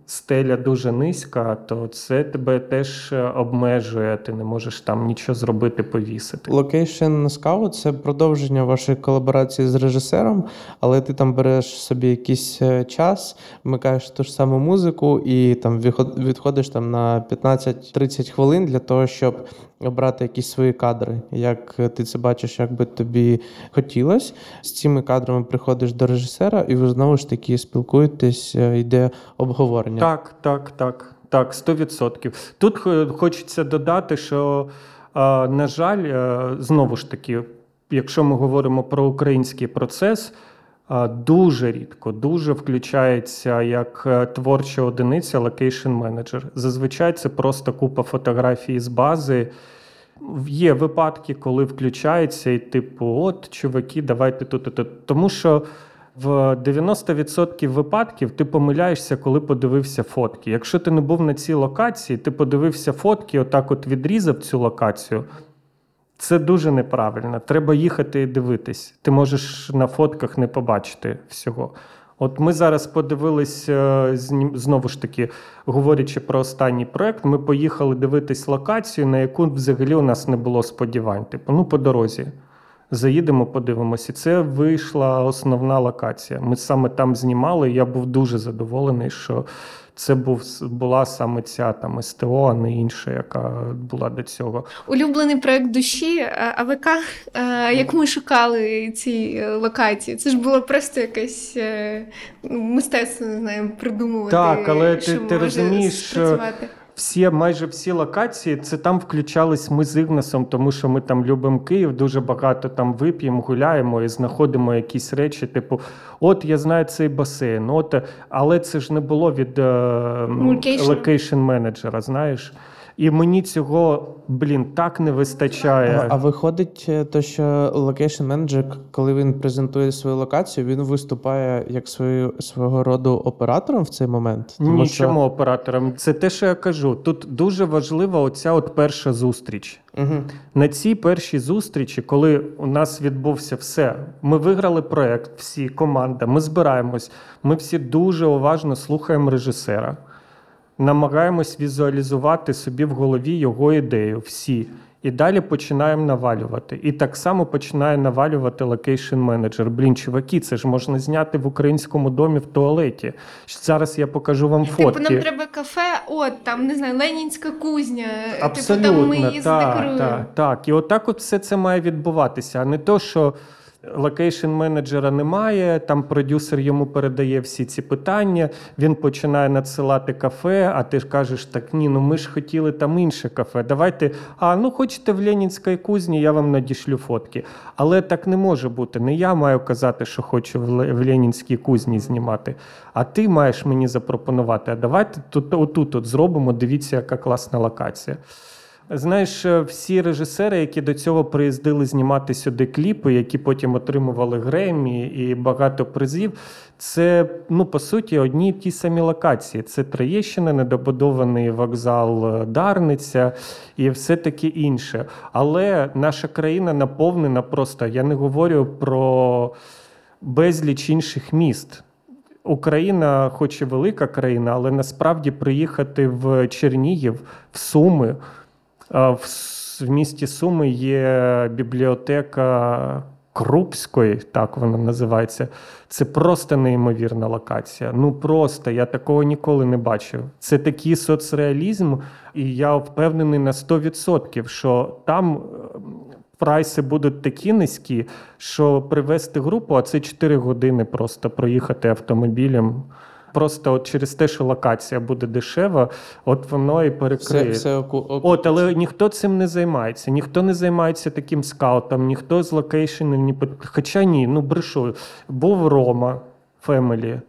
стеля дуже низька, то це тебе теж обмежує, ти не можеш там нічого зробити, повісити. Location Scout – це продовження вашої колаборації з режисером, але ти там береш собі якийсь е, час, вмикаєш ту ж саму музику і там відходиш там на 15-30 хвилин для того, щоб обрати якісь свої кадри. Як ти це бачиш, як би тобі хотілося. З цими кадрами приходиш до режисера, і ви знову ж таки спілкуєтесь, е, йде обговорення. Так, так, так, так, 100%. Тут хочеться додати, що, на жаль, е, знову ж таки, якщо ми говоримо про український процес, дуже рідко, дуже включається як е, творча одиниця location менеджер. Зазвичай це просто купа фотографій з бази. Є випадки, коли включається, і типу, от, чуваки, давайте тут, тут, тут. Тому що в 90% випадків ти помиляєшся, коли подивився фотки. Якщо ти не був на цій локації, ти подивився фотки, отак от відрізав цю локацію. Це дуже неправильно. Треба їхати і дивитись. Ти можеш на фотках не побачити всього. От ми зараз подивились е, знову ж таки, говорячи про останній проект, ми поїхали дивитись локацію, на яку взагалі у нас не було сподівань. Типу, ну по дорозі. Заїдемо, подивимося. Це вийшла основна локація. Ми саме там знімали. Я був дуже задоволений, що це був була саме ця там СТО, а не інша, яка була до цього. Улюблений проект душі е, АВК, е, як ми шукали ці е, локації. Це ж було просто якесь ну, мистецтво, не знаю, придумувати. Так, але ти- що ти може розумієш, що- спрацювати. Всі, майже всі локації, це там включались ми з Ігнасом, тому що ми там любимо Київ, дуже багато там вип'ємо, гуляємо і знаходимо якісь речі, типу, от я знаю цей басейн, от, але це ж не було від location менеджера, знаєш. І мені цього, блін, так не вистачає. А, а виходить, е, то, що location менеджер, коли він презентує свою локацію, він виступає як свою, свого роду оператором в цей момент. Ні, чому оператором? Це те, що я кажу. Тут дуже важлива оця от перша зустріч. Угу. На цій першій зустрічі, коли у нас відбувся все, ми виграли проект, всі команда, ми збираємось, ми всі дуже уважно слухаємо режисера, намагаємось візуалізувати собі в голові його ідею, всі. І далі починаємо навалювати. І так само починає навалювати location менеджер. Блін, чуваки, це ж можна зняти в українському домі в туалеті. Зараз я покажу вам Типу, нам треба кафе, от там, не знаю, Ленінська кузня. Абсолютно, типу, там ми її так, так, так. І отак от все це має відбуватися, а не то, що location менеджера немає, там продюсер йому передає всі ці питання, він починає надсилати кафе, а ти ж кажеш, так ні, ну ми ж хотіли там інше кафе. Давайте, а ну хочете в Ленінській кузні, я вам надішлю фотки. Але так не може бути. Не я маю казати, що хочу в Ленінській кузні знімати, а ти маєш мені запропонувати. А давайте тут отут от зробимо. Дивіться, яка класна локація. Знаєш, е, всі режисери, які до цього приїздили знімати сюди кліпи, які потім отримували Гремі і багато призів, це ну по суті одні й ті самі локації. Це Троєщина, недобудований вокзал е, Дарниця і все таке інше. Але наша країна наповнена просто. Я не говорю про безліч інших міст. Україна, хоч і велика країна, але насправді приїхати в Чернігів, в Суми. В місті Суми є бібліотека Крупської, так вона називається. Це просто неймовірна локація. Ну просто я такого ніколи не бачив. Це такий соцреалізм, і я впевнений на 100%, що там. е, Прайси будуть такі низькі, що привезти групу, а це 4 години просто проїхати автомобілем. Просто от через те, що локація буде дешева, от воно і перекриє. Все, все оку, оку- От, але ніхто цим не займається, ніхто не займається таким скаутом, ніхто з локейшенів не Хоча ні, ну брешу. Був Рома Фемелі.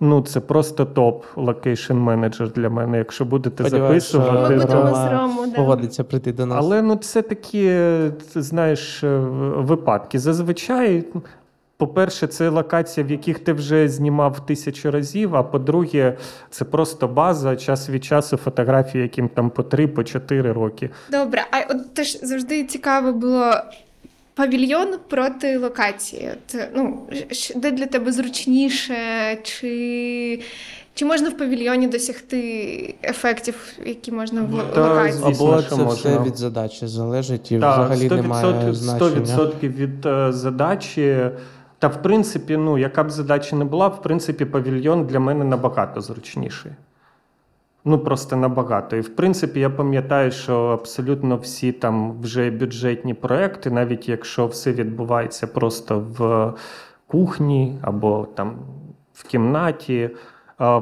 Ну, це просто топ location менеджер для мене. Якщо будете Сподіваюсь, записувати. Будемо Рома з Рому, да. погодиться прийти до нас. Але ну це такі, знаєш, е, випадки. Зазвичай, по-перше, це локація, в яких ти вже знімав тисячу разів. А по-друге, це просто база, час від часу фотографії, яким там по три, по чотири роки. Добре, а от теж завжди цікаво було павільйон проти локації. От, ну, де для тебе зручніше, чи, чи можна в павільйоні досягти ефектів, які можна в Та, локації? Або це можна. все від задачі залежить і Так, взагалі немає 100%, значення. 100% від е, задачі. Та, в принципі, ну, яка б задача не була, в принципі, павільйон для мене набагато зручніший. Ну, просто набагато. І в принципі, я пам'ятаю, що абсолютно всі там вже бюджетні проекти, навіть якщо все відбувається просто в кухні або там в кімнаті,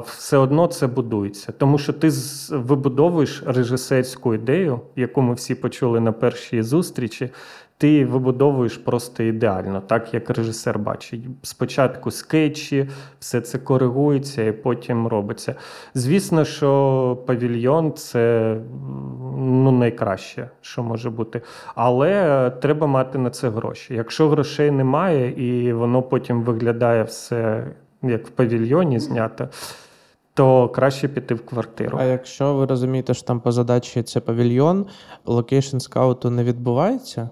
все одно це будується. Тому що ти вибудовуєш режисерську ідею, яку ми всі почули на першій зустрічі. Ти вибудовуєш просто ідеально, так як режисер бачить. Спочатку скетчі, все це коригується і потім робиться. Звісно, що павільйон це ну, найкраще, що може бути. Але е, треба мати на це гроші. Якщо грошей немає, і воно потім виглядає все як в павільйоні знято, то краще піти в квартиру. А якщо ви розумієте, що там по задачі це павільйон, location scout у не відбувається?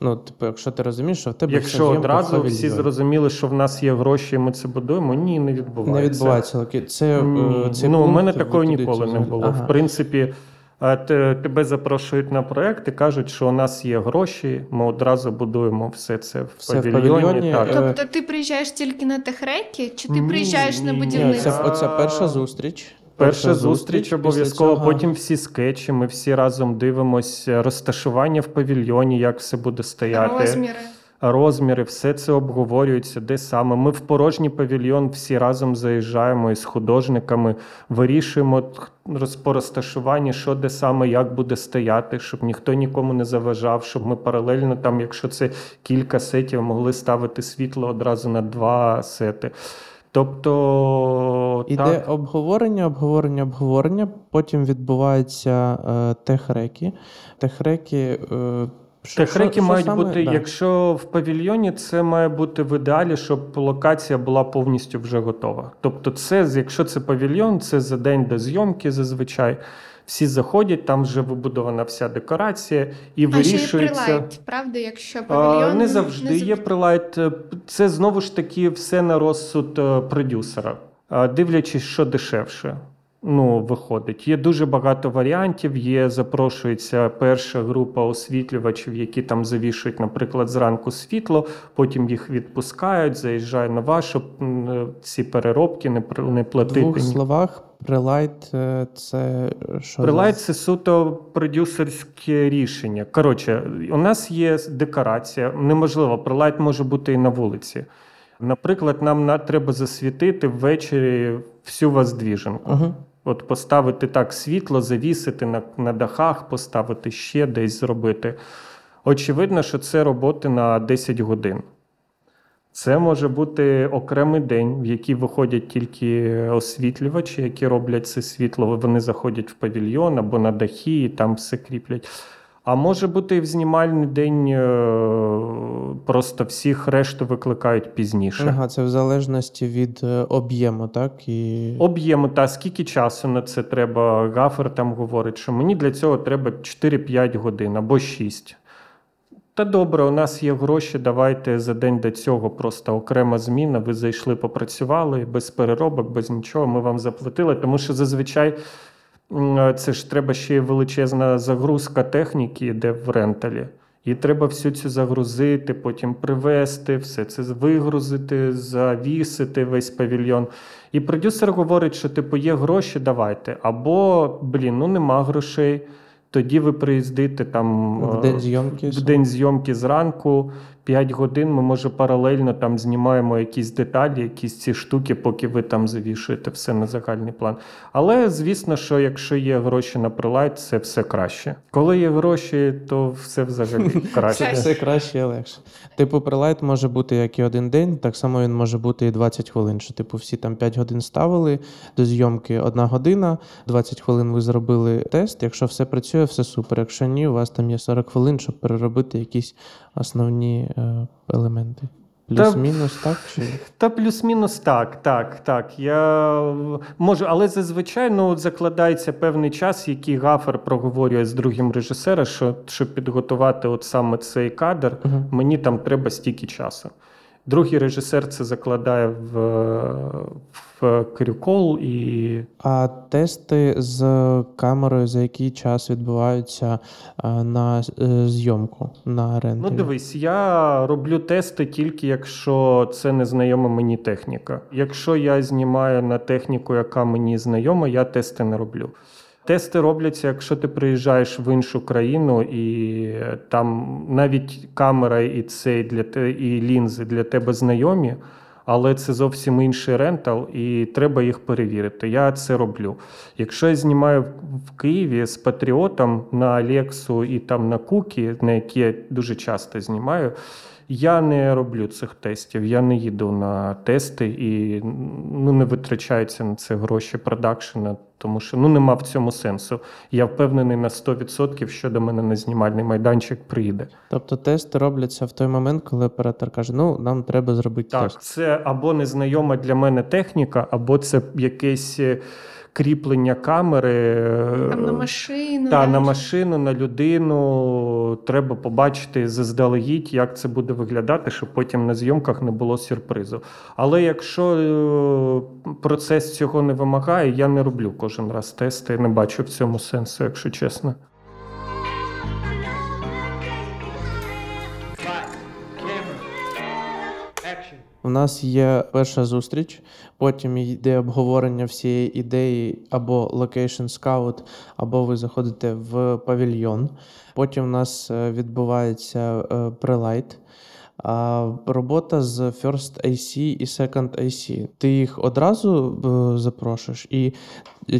Ну, типу, якщо ти розумієш, що в тебе Якщо в одразу всі павільйоні. зрозуміли, що в нас є гроші, і ми це будуємо, ні, не відбувається. не відбувається. Це, Ні. е, ну, у мене ви такого ніколи не було. Ага. В принципі, е, те- тебе запрошують на проект і кажуть, що у нас є гроші, ми одразу будуємо все це в Все в павільйоні. павільйоні, так. е, Тобто ти приїжджаєш тільки на техреки, чи ти Ні, приїжджаєш на ні, ні. Ні, будівництво? це, оця перша зустріч. Перша зустріч обов'язково, цього- потім всі скетчі, ми всі разом дивимося розташування в павільйоні, як все буде стояти. Розміри. розміри, все це обговорюється, де саме. Ми в порожній павільйон всі разом заїжджаємо із художниками, вирішуємо по розташуванні, що де саме, як буде стояти, щоб ніхто нікому не заважав, щоб ми паралельно, там, якщо це кілька сетів, могли ставити світло одразу на два сети. Тобто, Іде так, обговорення, обговорення, обговорення. Потім відбуваються е, техреки. Техреки. Е, що- Техреки що- що мають саме? бути, Да. якщо в павільйоні, це має бути в ідеалі, щоб локація була повністю вже готова. Тобто, це, якщо це павільйон, це за день до зйомки зазвичай. Всі заходять, там вже вибудована вся декорація і А ще є прилайт, правда, якщо А, павільйон Не завжди є прилайт. Це знову ж таки все на розсуд е, продюсера, дивлячись, що дешевше. Ну, виходить. Є дуже багато варіантів. Є, запрошується перша група освітлювачів, які там завішують, наприклад, зранку світло, потім їх відпускають, заїжджає нова, щоб е, ці переробки не, не В двох словах, прилайт е, це що? Прилайт це суто продюсерське рішення. Коротше, у нас є декорація. Неможливо, прилайт може бути і на вулиці. Наприклад, нам на, треба засвітити ввечері всю воздвіженку. Угу. От поставити так світло, завісити на, на дахах, поставити ще десь зробити. Очевидно, що це роботи на 10 годин. Це може бути окремий день, в який виходять тільки освітлювачі, які роблять це світло. Вони заходять в павільйон або на дахи і там все кріплять. А може бути і в знімальний день е, просто всіх решту викликають пізніше. Ага, це в залежності від е, об'єму, так? І... Об'єму та скільки часу на це треба. Гафер там говорить, що мені для цього треба 4-5 годин або 6. Та добре, у нас є гроші. Давайте за день до цього просто окрема зміна. Ви зайшли, попрацювали без переробок, без нічого. Ми вам заплатили, тому що зазвичай це ж треба ще величезна загрузка техніки, йде в ренталі. І треба всю цю загрузити, потім привезти, все це вигрузити, завісити весь павільйон. І продюсер говорить, що типу є гроші, давайте. Або, блін, ну нема грошей. Тоді ви приїздите там В е, день зйомки. в день зйомки зранку, 5 годин. Ми може паралельно там знімаємо якісь деталі, якісь ці штуки, поки ви там завішуєте все на загальний план. Але звісно, що якщо є гроші на прилайт, це все краще. Коли є гроші, то все взагалі краще. все краще і легше. Типу, прилайт може бути як і один день, так само він може бути і 20 хвилин. Що, типу, всі там 5 годин ставили, до зйомки одна година, 20 хвилин ви зробили тест. Якщо все працює, все супер. Якщо ні, у вас там є 40 хвилин, щоб переробити якісь основні е, елементи. Плюс-мінус, так? Чи... Та плюс-мінус так, так, так. Я можу, але зазвичай ну, от закладається певний час, який гафер проговорює з другим режисером, що щоб підготувати от саме цей кадр, угу. мені там треба стільки часу. Другий режисер це закладає в, в крюкол і А тести з камерою за який час відбуваються е, на е, зйомку на рентгені? Ну, дивись, я роблю тести тільки якщо це незнайома мені техніка. Якщо я знімаю на техніку, яка мені знайома, я тести не роблю. Тести робляться, якщо ти приїжджаєш в іншу країну, і там навіть камера і цей для те, і лінзи для тебе знайомі, але це зовсім інший рентал, і треба їх перевірити. Я це роблю. Якщо я знімаю в Києві з Патріотом на Алексу і там на Кукі, на які я дуже часто знімаю, я не роблю цих тестів. Я не їду на тести і ну, не витрачаються на це гроші продакшена, тому що ну нема в цьому сенсу. Я впевнений на 100%, що до мене на знімальний майданчик приїде. Тобто тести робляться в той момент, коли оператор каже: ну, нам треба зробити Так, тест. це або незнайома для мене техніка, або це якесь е, кріплення камери. е, Там на машину. Та на машину, на людину треба побачити заздалегідь, як це буде виглядати, щоб потім на зйомках не було сюрпризу. Але якщо е, процес цього не вимагає, я не роблю кожен раз тести. Не бачу в цьому сенсу, якщо чесно. У нас є перша зустріч, потім йде обговорення всієї ідеї або location scout, або ви заходите в павільйон. Потім у нас е, відбувається е, prelight. А робота з First IC і Second IC. Ти їх одразу е, запрошуєш? І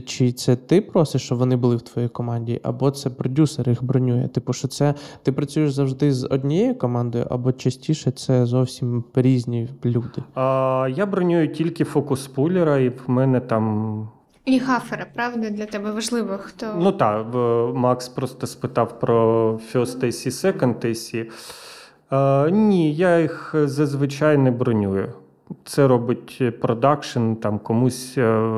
чи це ти просиш, щоб вони були в твоїй команді, або це продюсер їх бронює? Типу, що це ти працюєш завжди з однією командою, або частіше це зовсім різні люди? А, я бронюю тільки фокус пулера, і в мене там І гафера, правда, для тебе важливо, хто Ну так, Макс просто спитав про First AC, Second AC. Е, ні, я їх зазвичай не бронюю. Це робить продакшн, там комусь е,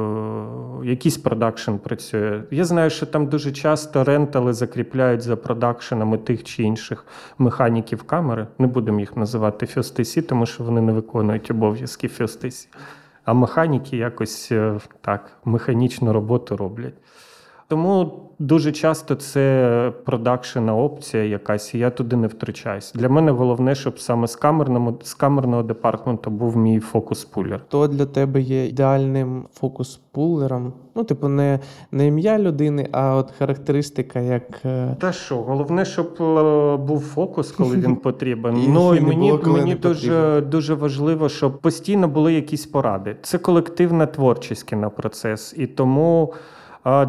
якийсь продакшн працює. Я знаю, що там дуже часто рентали закріпляють за продакшенами тих чи інших механіків камери. Не будемо їх називати First тому що вони не виконують обов'язки First А механіки якось е, так механічну роботу роблять. Тому дуже часто це продакшена опція якась, і я туди не втручаюсь. Для мене головне, щоб саме з камерного, з камерного департаменту був мій фокус-пулер. Хто для тебе є ідеальним фокус-пулером? Ну, типу, не, не ім'я людини, а от характеристика, як. е, Та що, головне, щоб е, був фокус, коли він потрібен. Ну і мені, мені дуже, дуже важливо, щоб постійно були якісь поради. Це колективна творчість на процес. І тому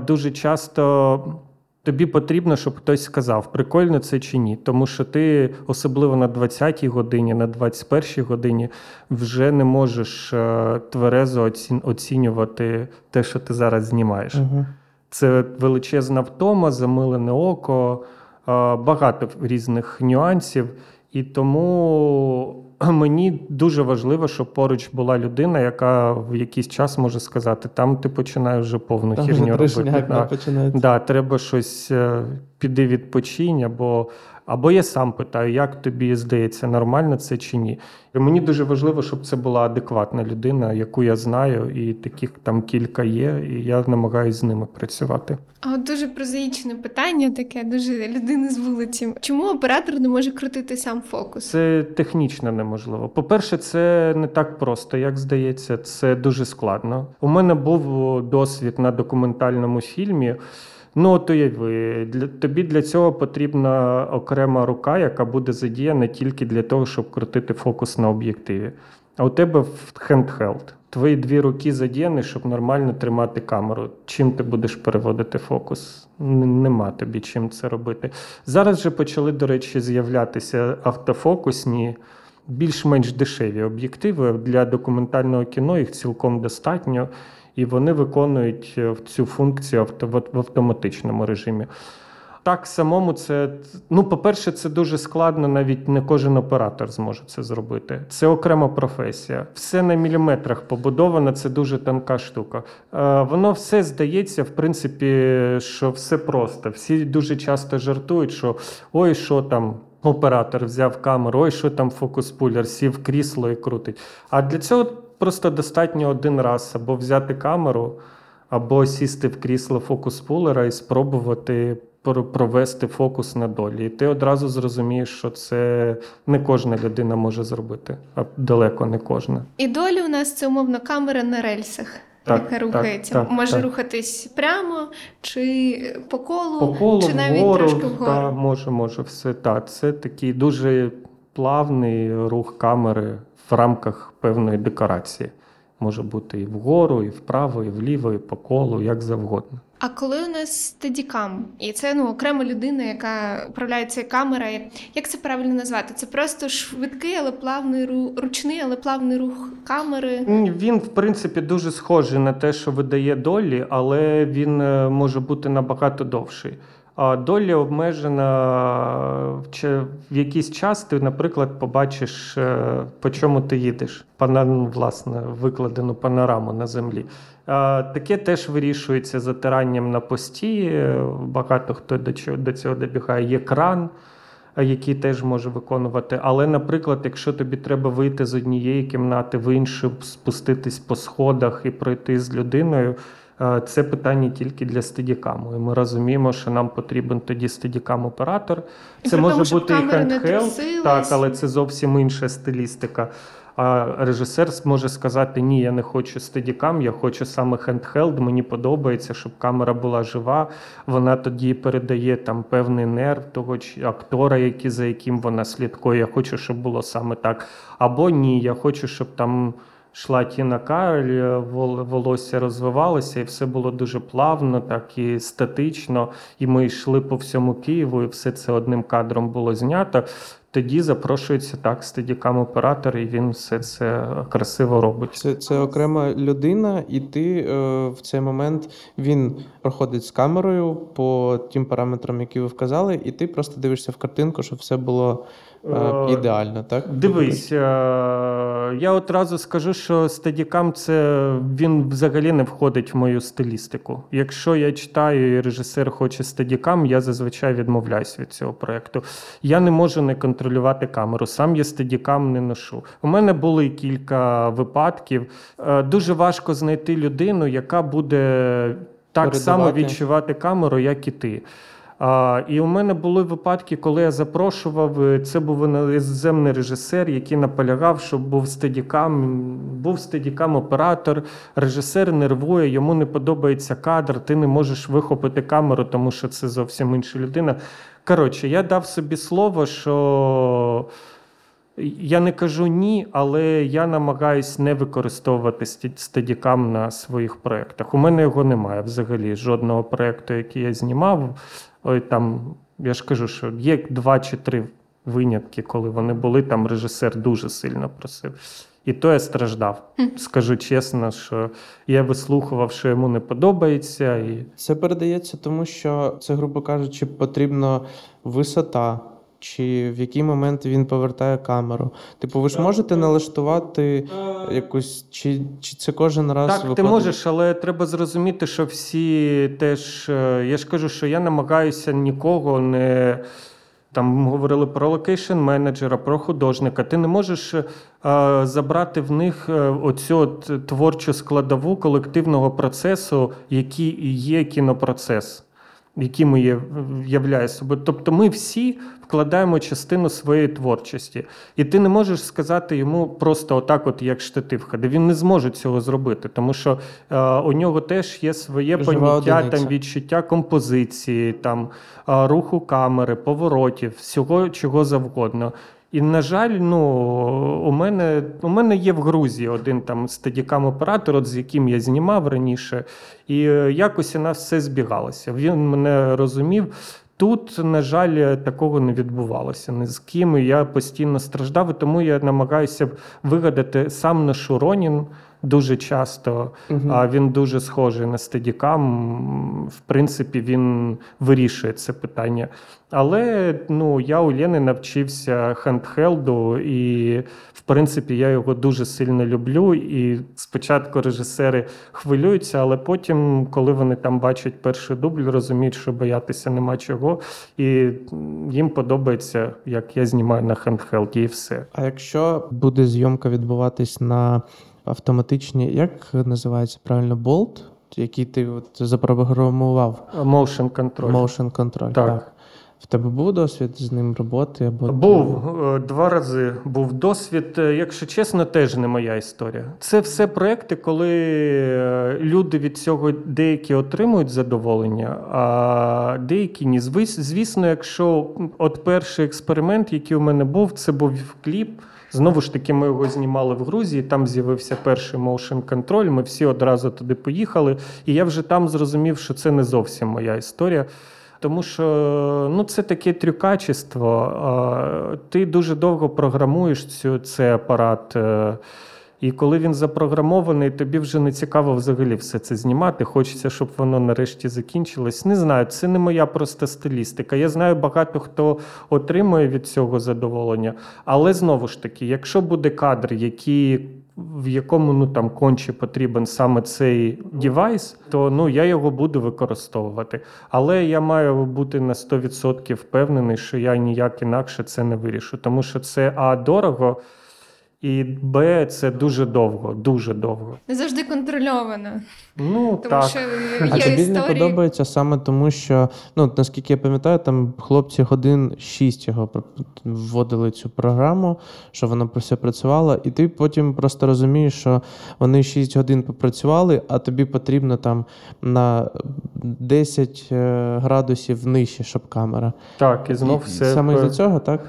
дуже часто. Тобі потрібно, щоб хтось сказав, прикольно це чи ні. Тому що ти, особливо на 20-й годині, на 21-й годині, вже не можеш е, тверезо оцінювати те, що ти зараз знімаєш. Мгм. Це величезна втома, замилене око, багато різних нюансів. І тому мені дуже важливо, щоб поруч була людина, яка в якийсь час може сказати: там ти починаєш вже повну Там хірню робити. Да. Да, треба щось е, піди відпочинь, або, або я сам питаю, як тобі здається, нормально це чи ні. І мені дуже важливо, щоб це була адекватна людина, яку я знаю, і таких там кілька є, і я намагаюся з ними працювати. А от дуже прозаїчне питання, таке дуже людини з вулиці. Чому оператор не може крутити сам фокус? Це технічно неможливо. По-перше, це не так просто, як здається, це дуже складно. У мене був досвід на документальному фільмі. Ну, от уяви, для тобі для цього потрібна окрема рука, яка буде задіяна тільки для того, щоб крутити фокус на об'єктиві. А у тебе handheld. Твої дві руки задіяні, щоб нормально тримати камеру. Чим ти будеш переводити фокус? Нема тобі чим це робити. Зараз вже почали, до речі, з'являтися автофокусні, більш-менш дешеві об'єктиви. Для документального кіно їх цілком достатньо, і вони виконують е, цю функцію в автоматичному режимі. Так, самому це, ну, по-перше, це дуже складно, навіть не кожен оператор зможе це зробити. Це окрема професія. Все на міліметрах побудовано, це дуже тонка штука. Е, воно все здається, в принципі, що все просто. Всі дуже часто жартують, що ой, що там. Оператор взяв камеру, ой, що там фокус-пулер, сів крісло і крутить. А для цього просто достатньо один раз або взяти камеру, або сісти в крісло фокус-пулера і спробувати пр- провести фокус на долі. І ти одразу зрозумієш, що це не кожна людина може зробити, а далеко не кожна. І долі у нас це умовно камера на рельсах. Так, яка так, рухається, так, може так. рухатись прямо чи по колу, По колу, чи навіть вгору, трошки вгору. та, може, може, все. Так, це такий дуже плавний рух камери в рамках певної декорації. Може бути і вгору, і вправо, і вліво, і по колу, як завгодно. А коли у нас стедікам, і це ну окрема людина, яка управляє цією камерою, як це правильно назвати? Це просто швидкий, але плавний рух, ручний, але плавний рух камери. Він, в принципі, дуже схожий на те, що видає долі, але він е, може бути набагато довший. А долі обмежена в че- в якийсь час ти, наприклад, побачиш, е, по чому ти їдеш. Ну, власне, викладену панораму на землі. Таке теж вирішується затиранням на пості. Е, Багато хто до цього добігає. Є кран, е, який теж може виконувати. Але, наприклад, якщо тобі треба вийти з однієї кімнати в іншу, спуститись по сходах і пройти з людиною. Е, Це питання тільки для steadicam у. І ми розуміємо, що нам потрібен тоді steadicam оператор. Це при може тому, бути і трусились. так, але це зовсім інша стилістика. А режисер може сказати: Ні, я не хочу steadicam, я хочу саме handheld. Мені подобається, щоб камера була жива. Вона тоді передає там певний нерв того чи актора, який, за яким вона слідкує. Я хочу, щоб було саме так. Або ні, я хочу, щоб там. Шла Тіна Кароль, волосся розвивалося, і все було дуже плавно, так і статично. І ми йшли по всьому Києву, і все це одним кадром було знято. Тоді запрошується так стедікам оператор, і він все це красиво робить. Це, це окрема людина, і ти е, в цей момент він проходить з камерою по тим параметрам, які ви вказали, і ти просто дивишся в картинку, щоб все було е, Е, ідеально, так? Дивись, е, я одразу скажу, що стедікам це він взагалі не входить в мою стилістику. Якщо я читаю і режисер хоче стедікам, я зазвичай відмовляюсь від цього проєкту. Я не можу не контролювати камеру. Сам я стедікам не ношу. У мене були кілька випадків. Е, Дуже важко знайти людину, яка буде так само відчувати камеру, як і ти. І у мене були випадки, коли я запрошував. е, Це був іноземний режисер, який наполягав, щоб був стедікам, був стедікам оператор. Режисер нервує, йому не подобається кадр. Ти не можеш вихопити камеру, тому що це зовсім інша людина. Коротше, я дав собі слово, що. Я не кажу ні, але я намагаюсь не використовувати стедікам на своїх проєктах. У мене його немає взагалі. Жодного проєкту, який я знімав. Ой, там, я ж кажу, що є два чи три винятки, коли вони були, там режисер дуже сильно просив. І то я страждав. Скажу чесно, що я вислухував, що йому не подобається. І... Це передається тому, що це, грубо кажучи, потрібна висота, чи в який момент він повертає камеру. Типу, ви ж можете налаштувати якусь, чи, чи це кожен раз Так, ти можеш, але треба зрозуміти, що всі теж. е, Я ж кажу, що я намагаюся нікого не. Там говорили про location менеджера, про художника. Ти не можеш е, забрати в них е, оцю от творчу складову колективного процесу, який і є кінопроцес, яким є, являє собою. Тобто ми всі вкладаємо частину своєї творчості. І ти не можеш сказати йому просто отак, от як штатив ходи. Він не зможе цього зробити, тому що е, у нього теж є своє Жива поняття, одиниця. там відчуття композиції, там е, руху камери, поворотів, всього чого завгодно. І, на жаль, ну у мене у мене є в Грузії один там стадікам оператор, от з яким я знімав раніше, і е, якось у нас все збігалося. Він мене розумів. Тут, на жаль, такого не відбувалося ні з ким. Я постійно страждав, тому я намагаюся вигадати сам на Ронін дуже часто. А він дуже схожий на стедікам. В принципі, він вирішує це питання. Але ну, я у Лени навчився хендхелду, і в принципі я його дуже сильно люблю. І спочатку режисери хвилюються, але потім, коли вони там бачать перший дубль, розуміють, що боятися нема чого. І їм подобається, як я знімаю на хендхелді, і все. А якщо буде зйомка відбуватись на автоматичній, як називається правильно, болт, який ти от запрограмував? Motion control. Motion control. Так. В тебе був досвід з ним роботи? Або Був е, два рази. Був досвід. Е, Якщо чесно, теж не моя історія. Це все проекти, коли е, люди від цього деякі отримують задоволення, а деякі ні. Звісно, якщо от перший експеримент, який у мене був, це був кліп. Знову ж таки, ми його знімали в Грузії. Там з'явився перший motion контроль. Ми всі одразу туди поїхали. І я вже там зрозумів, що це не зовсім моя історія. Тому що ну, це таке трюкачество. Ти дуже довго програмуєш цю, цей апарат. І коли він запрограмований, тобі вже не цікаво взагалі все це знімати. Хочеться, щоб воно нарешті закінчилось. Не знаю, це не моя просто стилістика. Я знаю багато хто отримує від цього задоволення. Але знову ж таки, якщо буде кадр, який в якому ну там конче потрібен саме цей девайс, то ну я його буду використовувати. Але я маю бути на 100% впевнений, що я ніяк інакше це не вирішу, тому що це а дорого. І Б, це дуже довго, дуже довго. Не завжди контрольовано. Ну Тому так. що А є тобі не подобається саме тому, що, ну, наскільки я пам'ятаю, там хлопці годин 6 його вводили цю програму, що вона про все працювала, і ти потім просто розумієш, що вони 6 годин попрацювали, а тобі потрібно там на 10 е, градусів нижче, щоб камера. Так, і знов І все. Саме про- із-за цього, так?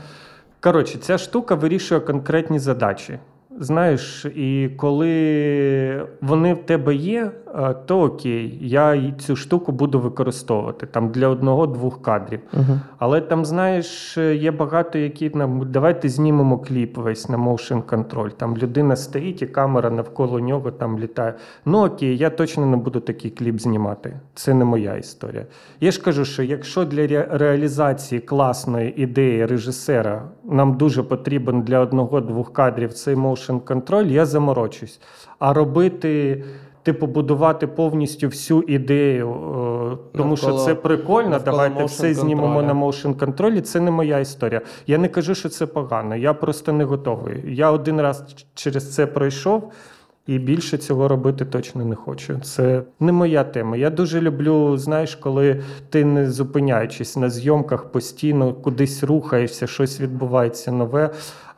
Коротше, ця штука вирішує конкретні задачі. Знаєш, і коли вони в тебе є, е, то окей, я цю штуку буду використовувати там для одного-двох кадрів. Угу. Але там, знаєш, є багато, які нам давайте знімемо кліп весь на motion control. Там людина стоїть і камера навколо нього там літає. Ну окей, я точно не буду такий кліп знімати. Це не моя історія. Я ж кажу, що якщо для ре- реалізації класної ідеї режисера нам дуже потрібен для одного-двох кадрів цей motion control, я заморочусь. А робити. Типу, будувати повністю всю ідею, е, тому що це прикольно. Давайте все знімемо на motion контролі. Це не моя історія. Я не кажу, що це погано. Я просто не готовий. Я один раз через це пройшов. І більше цього робити точно не хочу. Це не моя тема. Я дуже люблю, знаєш, коли ти не зупиняючись на зйомках, постійно кудись рухаєшся, щось відбувається нове.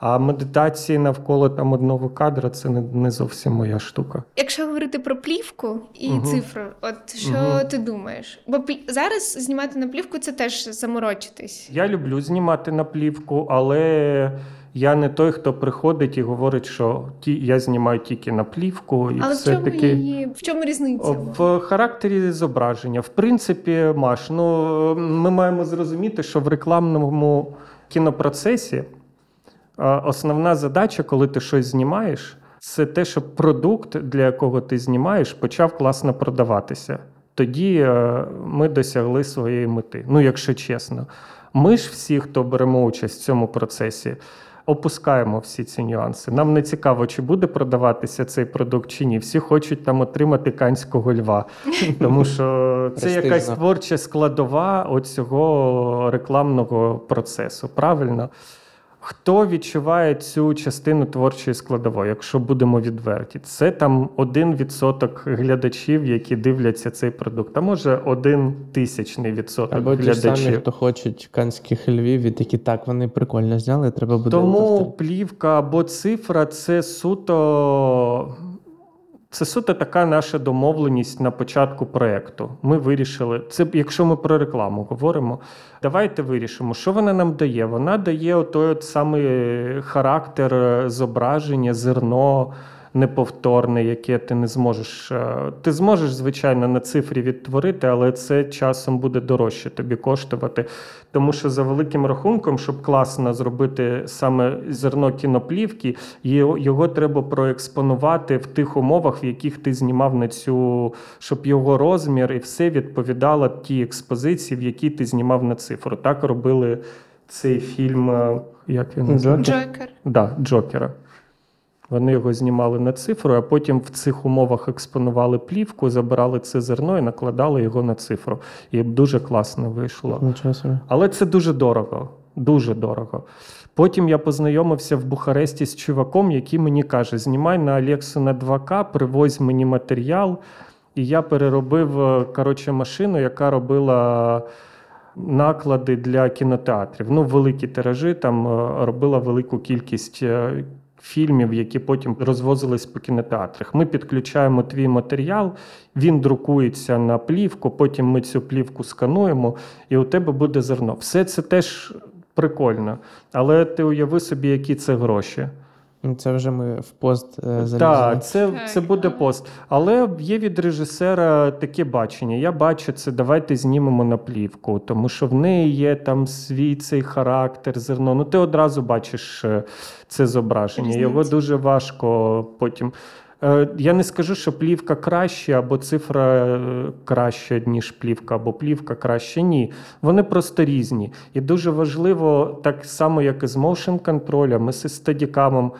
А медитації навколо там одного кадра це не, не зовсім моя штука. Якщо говорити про плівку і Мгм. цифру, от що Мгм. ти думаєш? Бо зараз знімати на плівку це теж заморочитись. Я люблю знімати на плівку, але я не той, хто приходить і говорить, що ті, я знімаю тільки на плівку, і Але в все чому таки. її в чому різниця? В характері зображення. В принципі, Маш, ну ми маємо зрозуміти, що в рекламному кінопроцесі основна задача, коли ти щось знімаєш, це те, щоб продукт, для якого ти знімаєш, почав класно продаватися. Тоді е, ми досягли своєї мети. Ну, якщо чесно, ми ж всі, хто беремо участь в цьому процесі. Опускаємо всі ці нюанси. Нам не цікаво, чи буде продаватися цей продукт чи ні. Всі хочуть там отримати канського льва, тому що це якась творча складова оцього рекламного процесу. Правильно? Хто відчуває цю частину творчої складової, якщо будемо відверті? Це там один відсоток глядачів, які дивляться цей продукт, а може один тисячний відсоток Або глядачів. Або глядачів. самі, хто хочуть канських львів, і такі так, вони прикольно зняли, треба буде. Тому повторити». плівка або цифра це суто. Це суто така наша домовленість на початку проекту. Ми вирішили, це якщо ми про рекламу говоримо, давайте вирішимо, що вона нам дає. Вона дає той от самий характер е, зображення, зерно неповторне, яке ти не зможеш. е, Ти зможеш, звичайно, на цифрі відтворити, але це часом буде дорожче тобі коштувати. Тому що за великим рахунком, щоб класно зробити саме зерно кіноплівки, його, його треба проекспонувати в тих умовах, в яких ти знімав на цю, щоб його розмір і все відповідало тій експозиції, в якій ти знімав на цифру. Так робили цей фільм. е, Як він. Джокер. Да, Джокера. Вони його знімали на цифру, а потім в цих умовах експонували плівку, забирали це зерно і накладали його на цифру. І дуже класно вийшло. Але це дуже дорого. Дуже дорого. Потім я познайомився в Бухаресті з чуваком, який мені каже: знімай на Алексу на 2К, привозь мені матеріал. І я переробив е, коротше, машину, яка робила наклади для кінотеатрів. Ну, великі тиражі, там е, робила велику кількість. Фільмів, які потім розвозились по кінотеатрах. Ми підключаємо твій матеріал, він друкується на плівку, потім ми цю плівку скануємо, і у тебе буде зерно. Все це теж прикольно. Але ти уяви собі, які це гроші. Це вже ми в пост е, залізли. Так, це, Так, це буде але- пост. Але є від режисера таке бачення. Я бачу це, давайте знімемо на плівку, тому що в неї є там свій цей характер, зерно. Ну, ти одразу бачиш е, це зображення. Його дуже важко потім. Е, Я не скажу, що плівка краще, або цифра краща, ніж плівка, або плівка краще. Ні. Вони просто різні. І дуже важливо, так само, як і з motion контролем, і з стадікамом,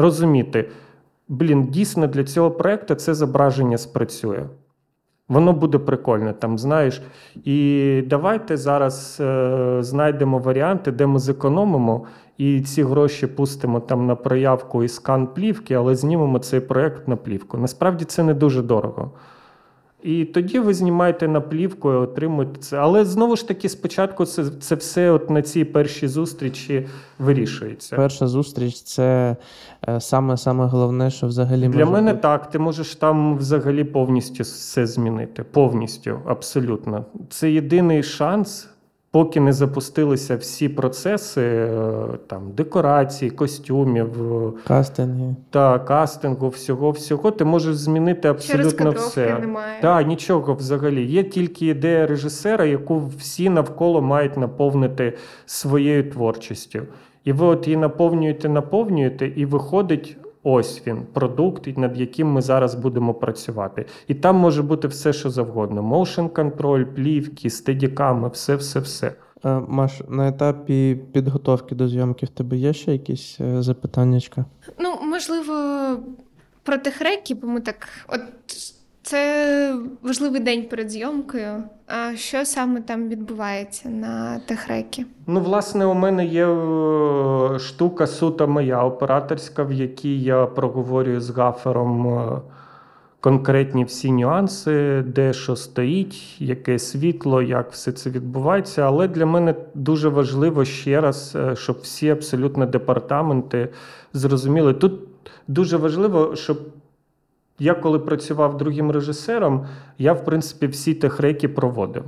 розуміти, блін, дійсно для цього проекту це зображення спрацює. Воно буде прикольне, там, знаєш. І давайте зараз е, знайдемо варіанти, де ми зекономимо і ці гроші пустимо там на проявку і скан плівки, але знімемо цей проект на плівку. Насправді це не дуже дорого. І тоді ви знімаєте на плівку і отримуєте це. Але знову ж таки, спочатку це, це все от на цій першій зустрічі вирішується. Перша зустріч це е, саме саме головне, що взагалі Для може мене бути. так, ти можеш там взагалі повністю все змінити. Повністю, абсолютно. Це єдиний шанс, поки не запустилися всі процеси е, там, декорацій, костюмів е, кастинги. та кастингу, всього, всього, ти можеш змінити абсолютно все. немає. Так, нічого взагалі. Є тільки ідея режисера, яку всі навколо мають наповнити своєю творчістю. І ви от її наповнюєте, наповнюєте, і виходить ось він, продукт, над яким ми зараз будемо працювати. І там може бути все, що завгодно: motion контроль, плівки, стедіками, все, все, все. Е, Маш, на етапі підготовки до зйомки в тебе є ще якісь запитання? запитаннячка? Ну, можливо, про техреки, бо ми так. От це важливий день перед зйомкою. А що саме там відбувається на техрекі? Ну, власне, у мене є е, штука суто моя операторська, в якій я проговорюю з гафером е, конкретні всі нюанси, де що стоїть, яке світло, як все це відбувається. Але для мене дуже важливо ще раз, е, щоб всі абсолютно департаменти зрозуміли. Тут дуже важливо, щоб я коли працював другим режисером, я, в принципі, всі техреки проводив.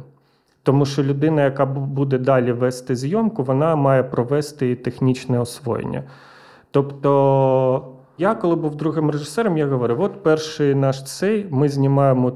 Тому що людина, яка буде далі вести зйомку, вона має провести і технічне освоєння. Тобто, я, коли був другим режисером, я говорив: от перший наш цей, ми знімаємо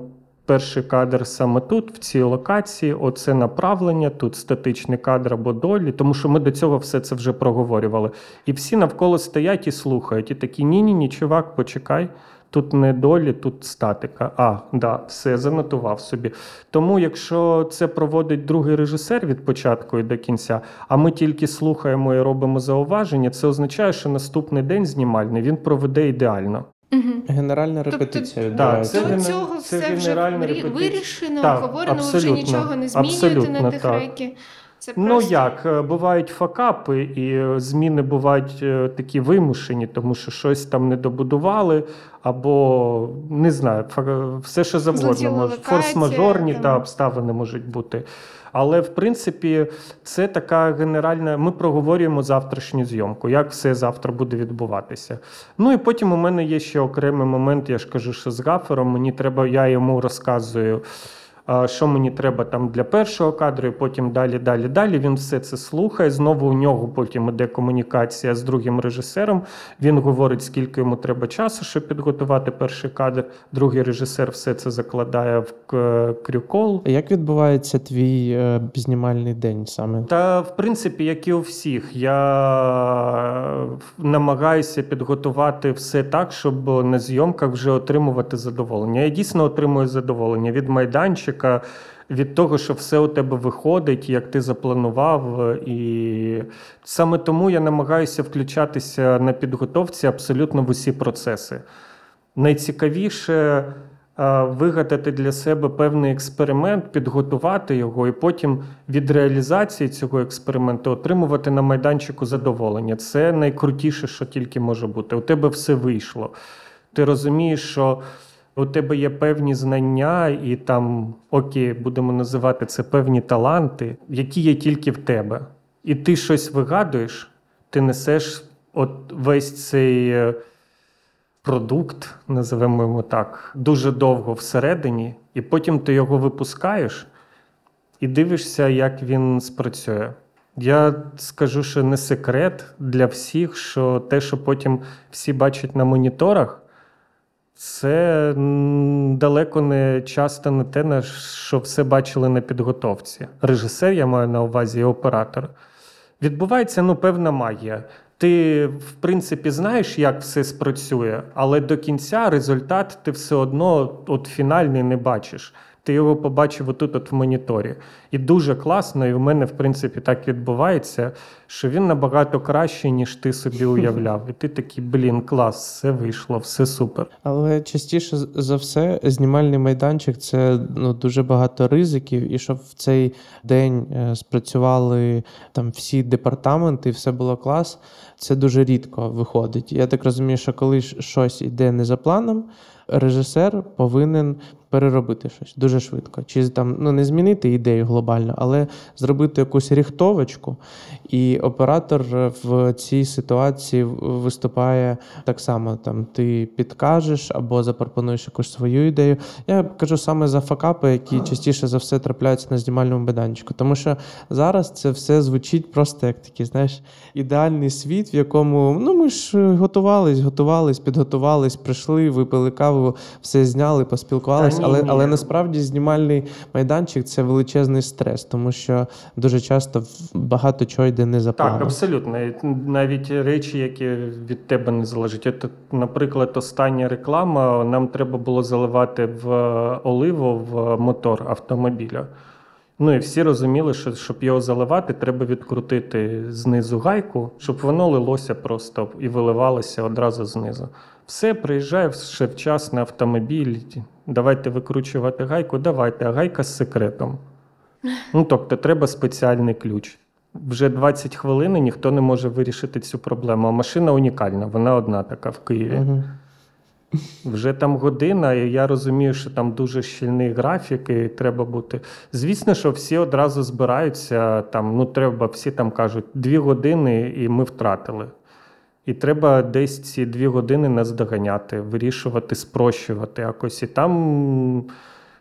перший кадр саме тут, в цій локації, оце направлення, тут статичний кадр або долі, тому що ми до цього все це вже проговорювали. І всі навколо стоять і слухають. І такі: ні-ні, ні, чувак, почекай. Тут не долі, тут статика. А, да, все, занотував собі. Тому, якщо це проводить другий режисер від початку і до кінця, а ми тільки слухаємо і робимо зауваження, це означає, що наступний день знімальний він проведе ідеально. Угу. Генеральна Тобто- репетиція Так, відбувається. це До цього це все вже репетиція. вирішено, Так, обговорено, ви вже нічого не змінюєте абсолютно, на так. техрекі. Це Ну як, е, бувають факапи, і е, зміни бувають е, такі вимушені, тому що щось там не добудували, або не знаю, все що завгодно. Форс-мажорні та обставини можуть бути. Але в принципі, це така генеральна. Ми проговорюємо завтрашню зйомку, як все завтра буде відбуватися. Ну і потім у мене є ще окремий момент. Я ж кажу, що з гафером мені треба, я йому розказую. Що мені треба там для першого кадру, і потім далі, далі, далі. Він все це слухає. Знову у нього потім іде комунікація з другим режисером. Він говорить, скільки йому треба часу, щоб підготувати перший кадр. Другий режисер все це закладає в крюкол. Як відбувається твій е, знімальний день саме? Та в принципі, як і у всіх, я намагаюся підготувати все так, щоб на зйомках вже отримувати задоволення. Я дійсно отримую задоволення від майданчика, від того, що все у тебе виходить, як ти запланував. І саме тому я намагаюся включатися на підготовці абсолютно в усі процеси. Найцікавіше вигадати для себе певний експеримент, підготувати його, і потім від реалізації цього експерименту отримувати на майданчику задоволення. Це найкрутіше, що тільки може бути. У тебе все вийшло. Ти розумієш, що у тебе є певні знання, і там, окей, будемо називати це певні таланти, які є тільки в тебе. І ти щось вигадуєш, ти несеш от весь цей. е, продукт, називаємо його так, дуже довго всередині, і потім ти його випускаєш і дивишся, як він спрацює. Я скажу, що не секрет для всіх, що те, що потім всі бачать на моніторах, це далеко не часто не те, на що все бачили на підготовці. Режисер, я маю на увазі, і оператор. Відбувається ну, певна магія. Ти, в принципі, знаєш, як все спрацює, але до кінця результат ти все одно от фінальний не бачиш. Ти його побачив отут от в моніторі. І дуже класно, і в мене, в принципі, так відбувається, що він набагато кращий, ніж ти собі уявляв. І ти такий, блін, клас, все вийшло, все супер. Але частіше за все, знімальний майданчик це ну, дуже багато ризиків, і щоб в цей день е, спрацювали там всі департаменти, і все було клас. Це дуже рідко виходить. Я так розумію, що коли щось йде не за планом, режисер повинен переробити щось дуже швидко. Чи там ну не змінити ідею глобально, але зробити якусь ріхтовочку. І оператор е, в цій ситуації виступає так само: там ти підкажеш або запропонуєш якусь свою ідею. Я кажу саме за факапи, які частіше за все трапляються на знімальному майданчику. Тому що зараз це все звучить просто як такий, знаєш, ідеальний світ, в якому ну ми ж е, готувались, готувались, підготувались, прийшли, випили каву, все зняли, поспілкувалися. Але, але насправді знімальний майданчик це величезний стрес, тому що дуже часто багато чого йде не за Так, абсолютно. Навіть речі, які від тебе не залежать. От, наприклад, остання реклама, нам треба було заливати в оливу в мотор автомобіля. Ну і всі розуміли, що щоб його заливати, треба відкрутити знизу гайку, щоб воно лилося просто і виливалося одразу знизу. Все, приїжджає ще вчасний автомобіль. Давайте викручувати гайку, давайте, а гайка з секретом. Ну, тобто, треба спеціальний ключ. Вже 20 хвилин і ніхто не може вирішити цю проблему. А машина унікальна, вона одна така в Києві. Мгм. Вже там година, і я розумію, що там дуже щільний графік, і треба бути. Звісно, що всі одразу збираються. Там, ну, треба, всі там кажуть, дві години, і ми втратили. І треба десь ці дві години наздоганяти, вирішувати, спрощувати якось. І там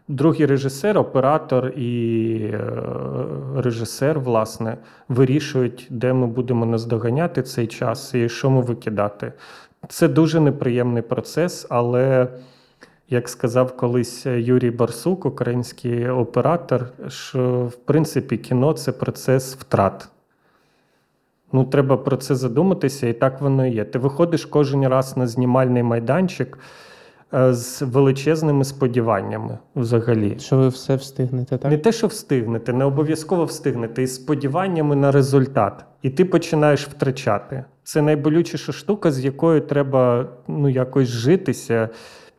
другий режисер, оператор і е, режисер, власне, вирішують, де ми будемо наздоганяти цей час і що ми викидати. Це дуже неприємний процес, але, як сказав колись Юрій Барсук, український оператор, що в принципі кіно це процес втрат. Ну, треба про це задуматися, і так воно і є. Ти виходиш кожен раз на знімальний майданчик е, з величезними сподіваннями взагалі. Що ви все встигнете, так? Не те, що встигнете, не обов'язково встигнете, із сподіваннями на результат. І ти починаєш втрачати. Це найболючіша штука, з якою треба ну, якось житися.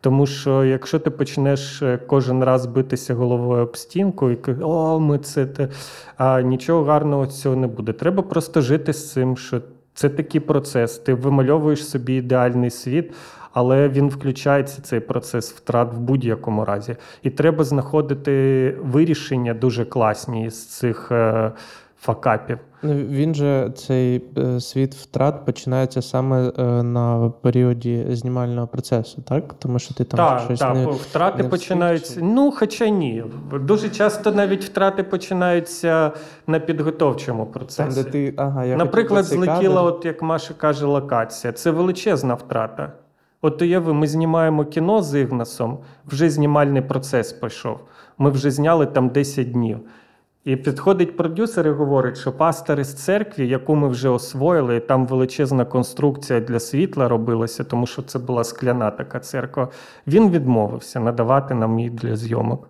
Тому що якщо ти почнеш е, кожен раз битися головою об стінку і о, ми це те, а нічого гарного цього не буде. Треба просто жити з цим, що це такий процес. Ти вимальовуєш собі ідеальний світ, але він включається цей процес втрат в будь-якому разі. І треба знаходити вирішення дуже класні з цих е, факапів. Ну, Він же цей е, світ втрат починається саме е, на періоді знімального процесу, так? Тому що ти там Так, щось так, не втрати не починаються. чи- Ну, хоча ні. Дуже часто навіть втрати починаються на підготовчому там, процесі. де ти. Ага, я Наприклад, злетіла, кадр. от як Маша каже, локація. Це величезна втрата. От уяви, ми знімаємо кіно з Ігнасом, вже знімальний процес пішов. Ми вже зняли там 10 днів. І підходить продюсер і говорить, що пастор із церкви, яку ми вже освоїли, і там величезна конструкція для світла робилася, тому що це була скляна така церква. Він відмовився надавати нам її для зйомок.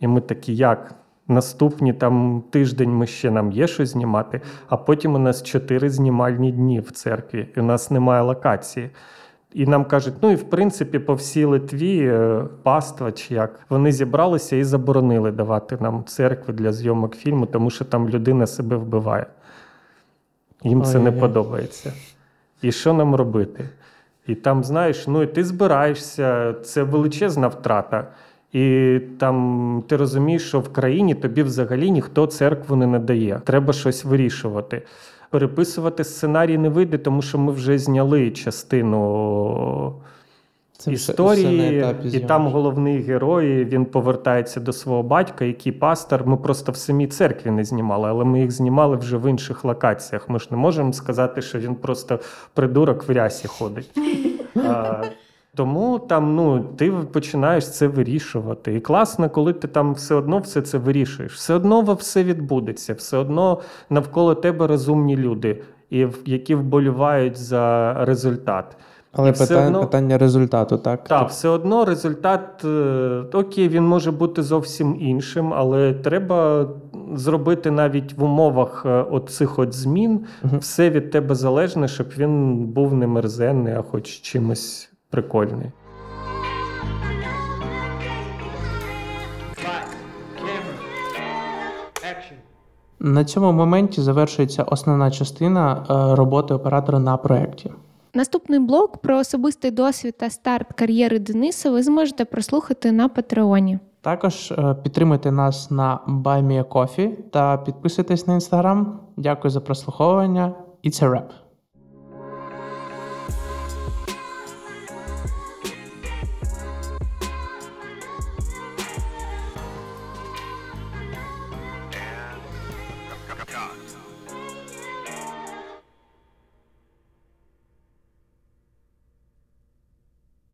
І ми такі, як? Наступні там тиждень ми ще нам є що знімати, а потім у нас чотири знімальні дні в церкві, і у нас немає локації. І нам кажуть, ну і в принципі, по всій Литві е, паства чи як вони зібралися і заборонили давати нам церкви для зйомок фільму, тому що там людина себе вбиває. Їм це не Ой-ой-ой. подобається. І що нам робити? І там, знаєш, ну і ти збираєшся, це величезна втрата. І там ти розумієш, що в країні тобі взагалі ніхто церкву не надає. Треба щось вирішувати. Переписувати сценарій не вийде, тому що ми вже зняли частину Це історії, все на етапі і там головний герой він повертається до свого батька, який пастор. Ми просто в самій церкві не знімали, але ми їх знімали вже в інших локаціях. Ми ж не можемо сказати, що він просто придурок в рясі ходить. Тому там ну, ти починаєш це вирішувати. І класно, коли ти там все одно все це вирішуєш. Все одно все відбудеться, все одно навколо тебе розумні люди, і в- які вболівають за результат. Але питання, одно- питання результату, так? Так, все одно результат, е, окей, він може бути зовсім іншим, але треба зробити навіть в умовах е, оцих от змін Мгм. все від тебе залежне, щоб він був не мерзенний, а хоч чимось прикольний. На цьому моменті завершується основна частина е, роботи оператора на проєкті. Наступний блок про особистий досвід та старт кар'єри Дениса ви зможете прослухати на Патреоні. Також е, підтримуйте нас на BuyMeACoffee та підписуйтесь на інстаграм. Дякую за прослуховування. І це реп.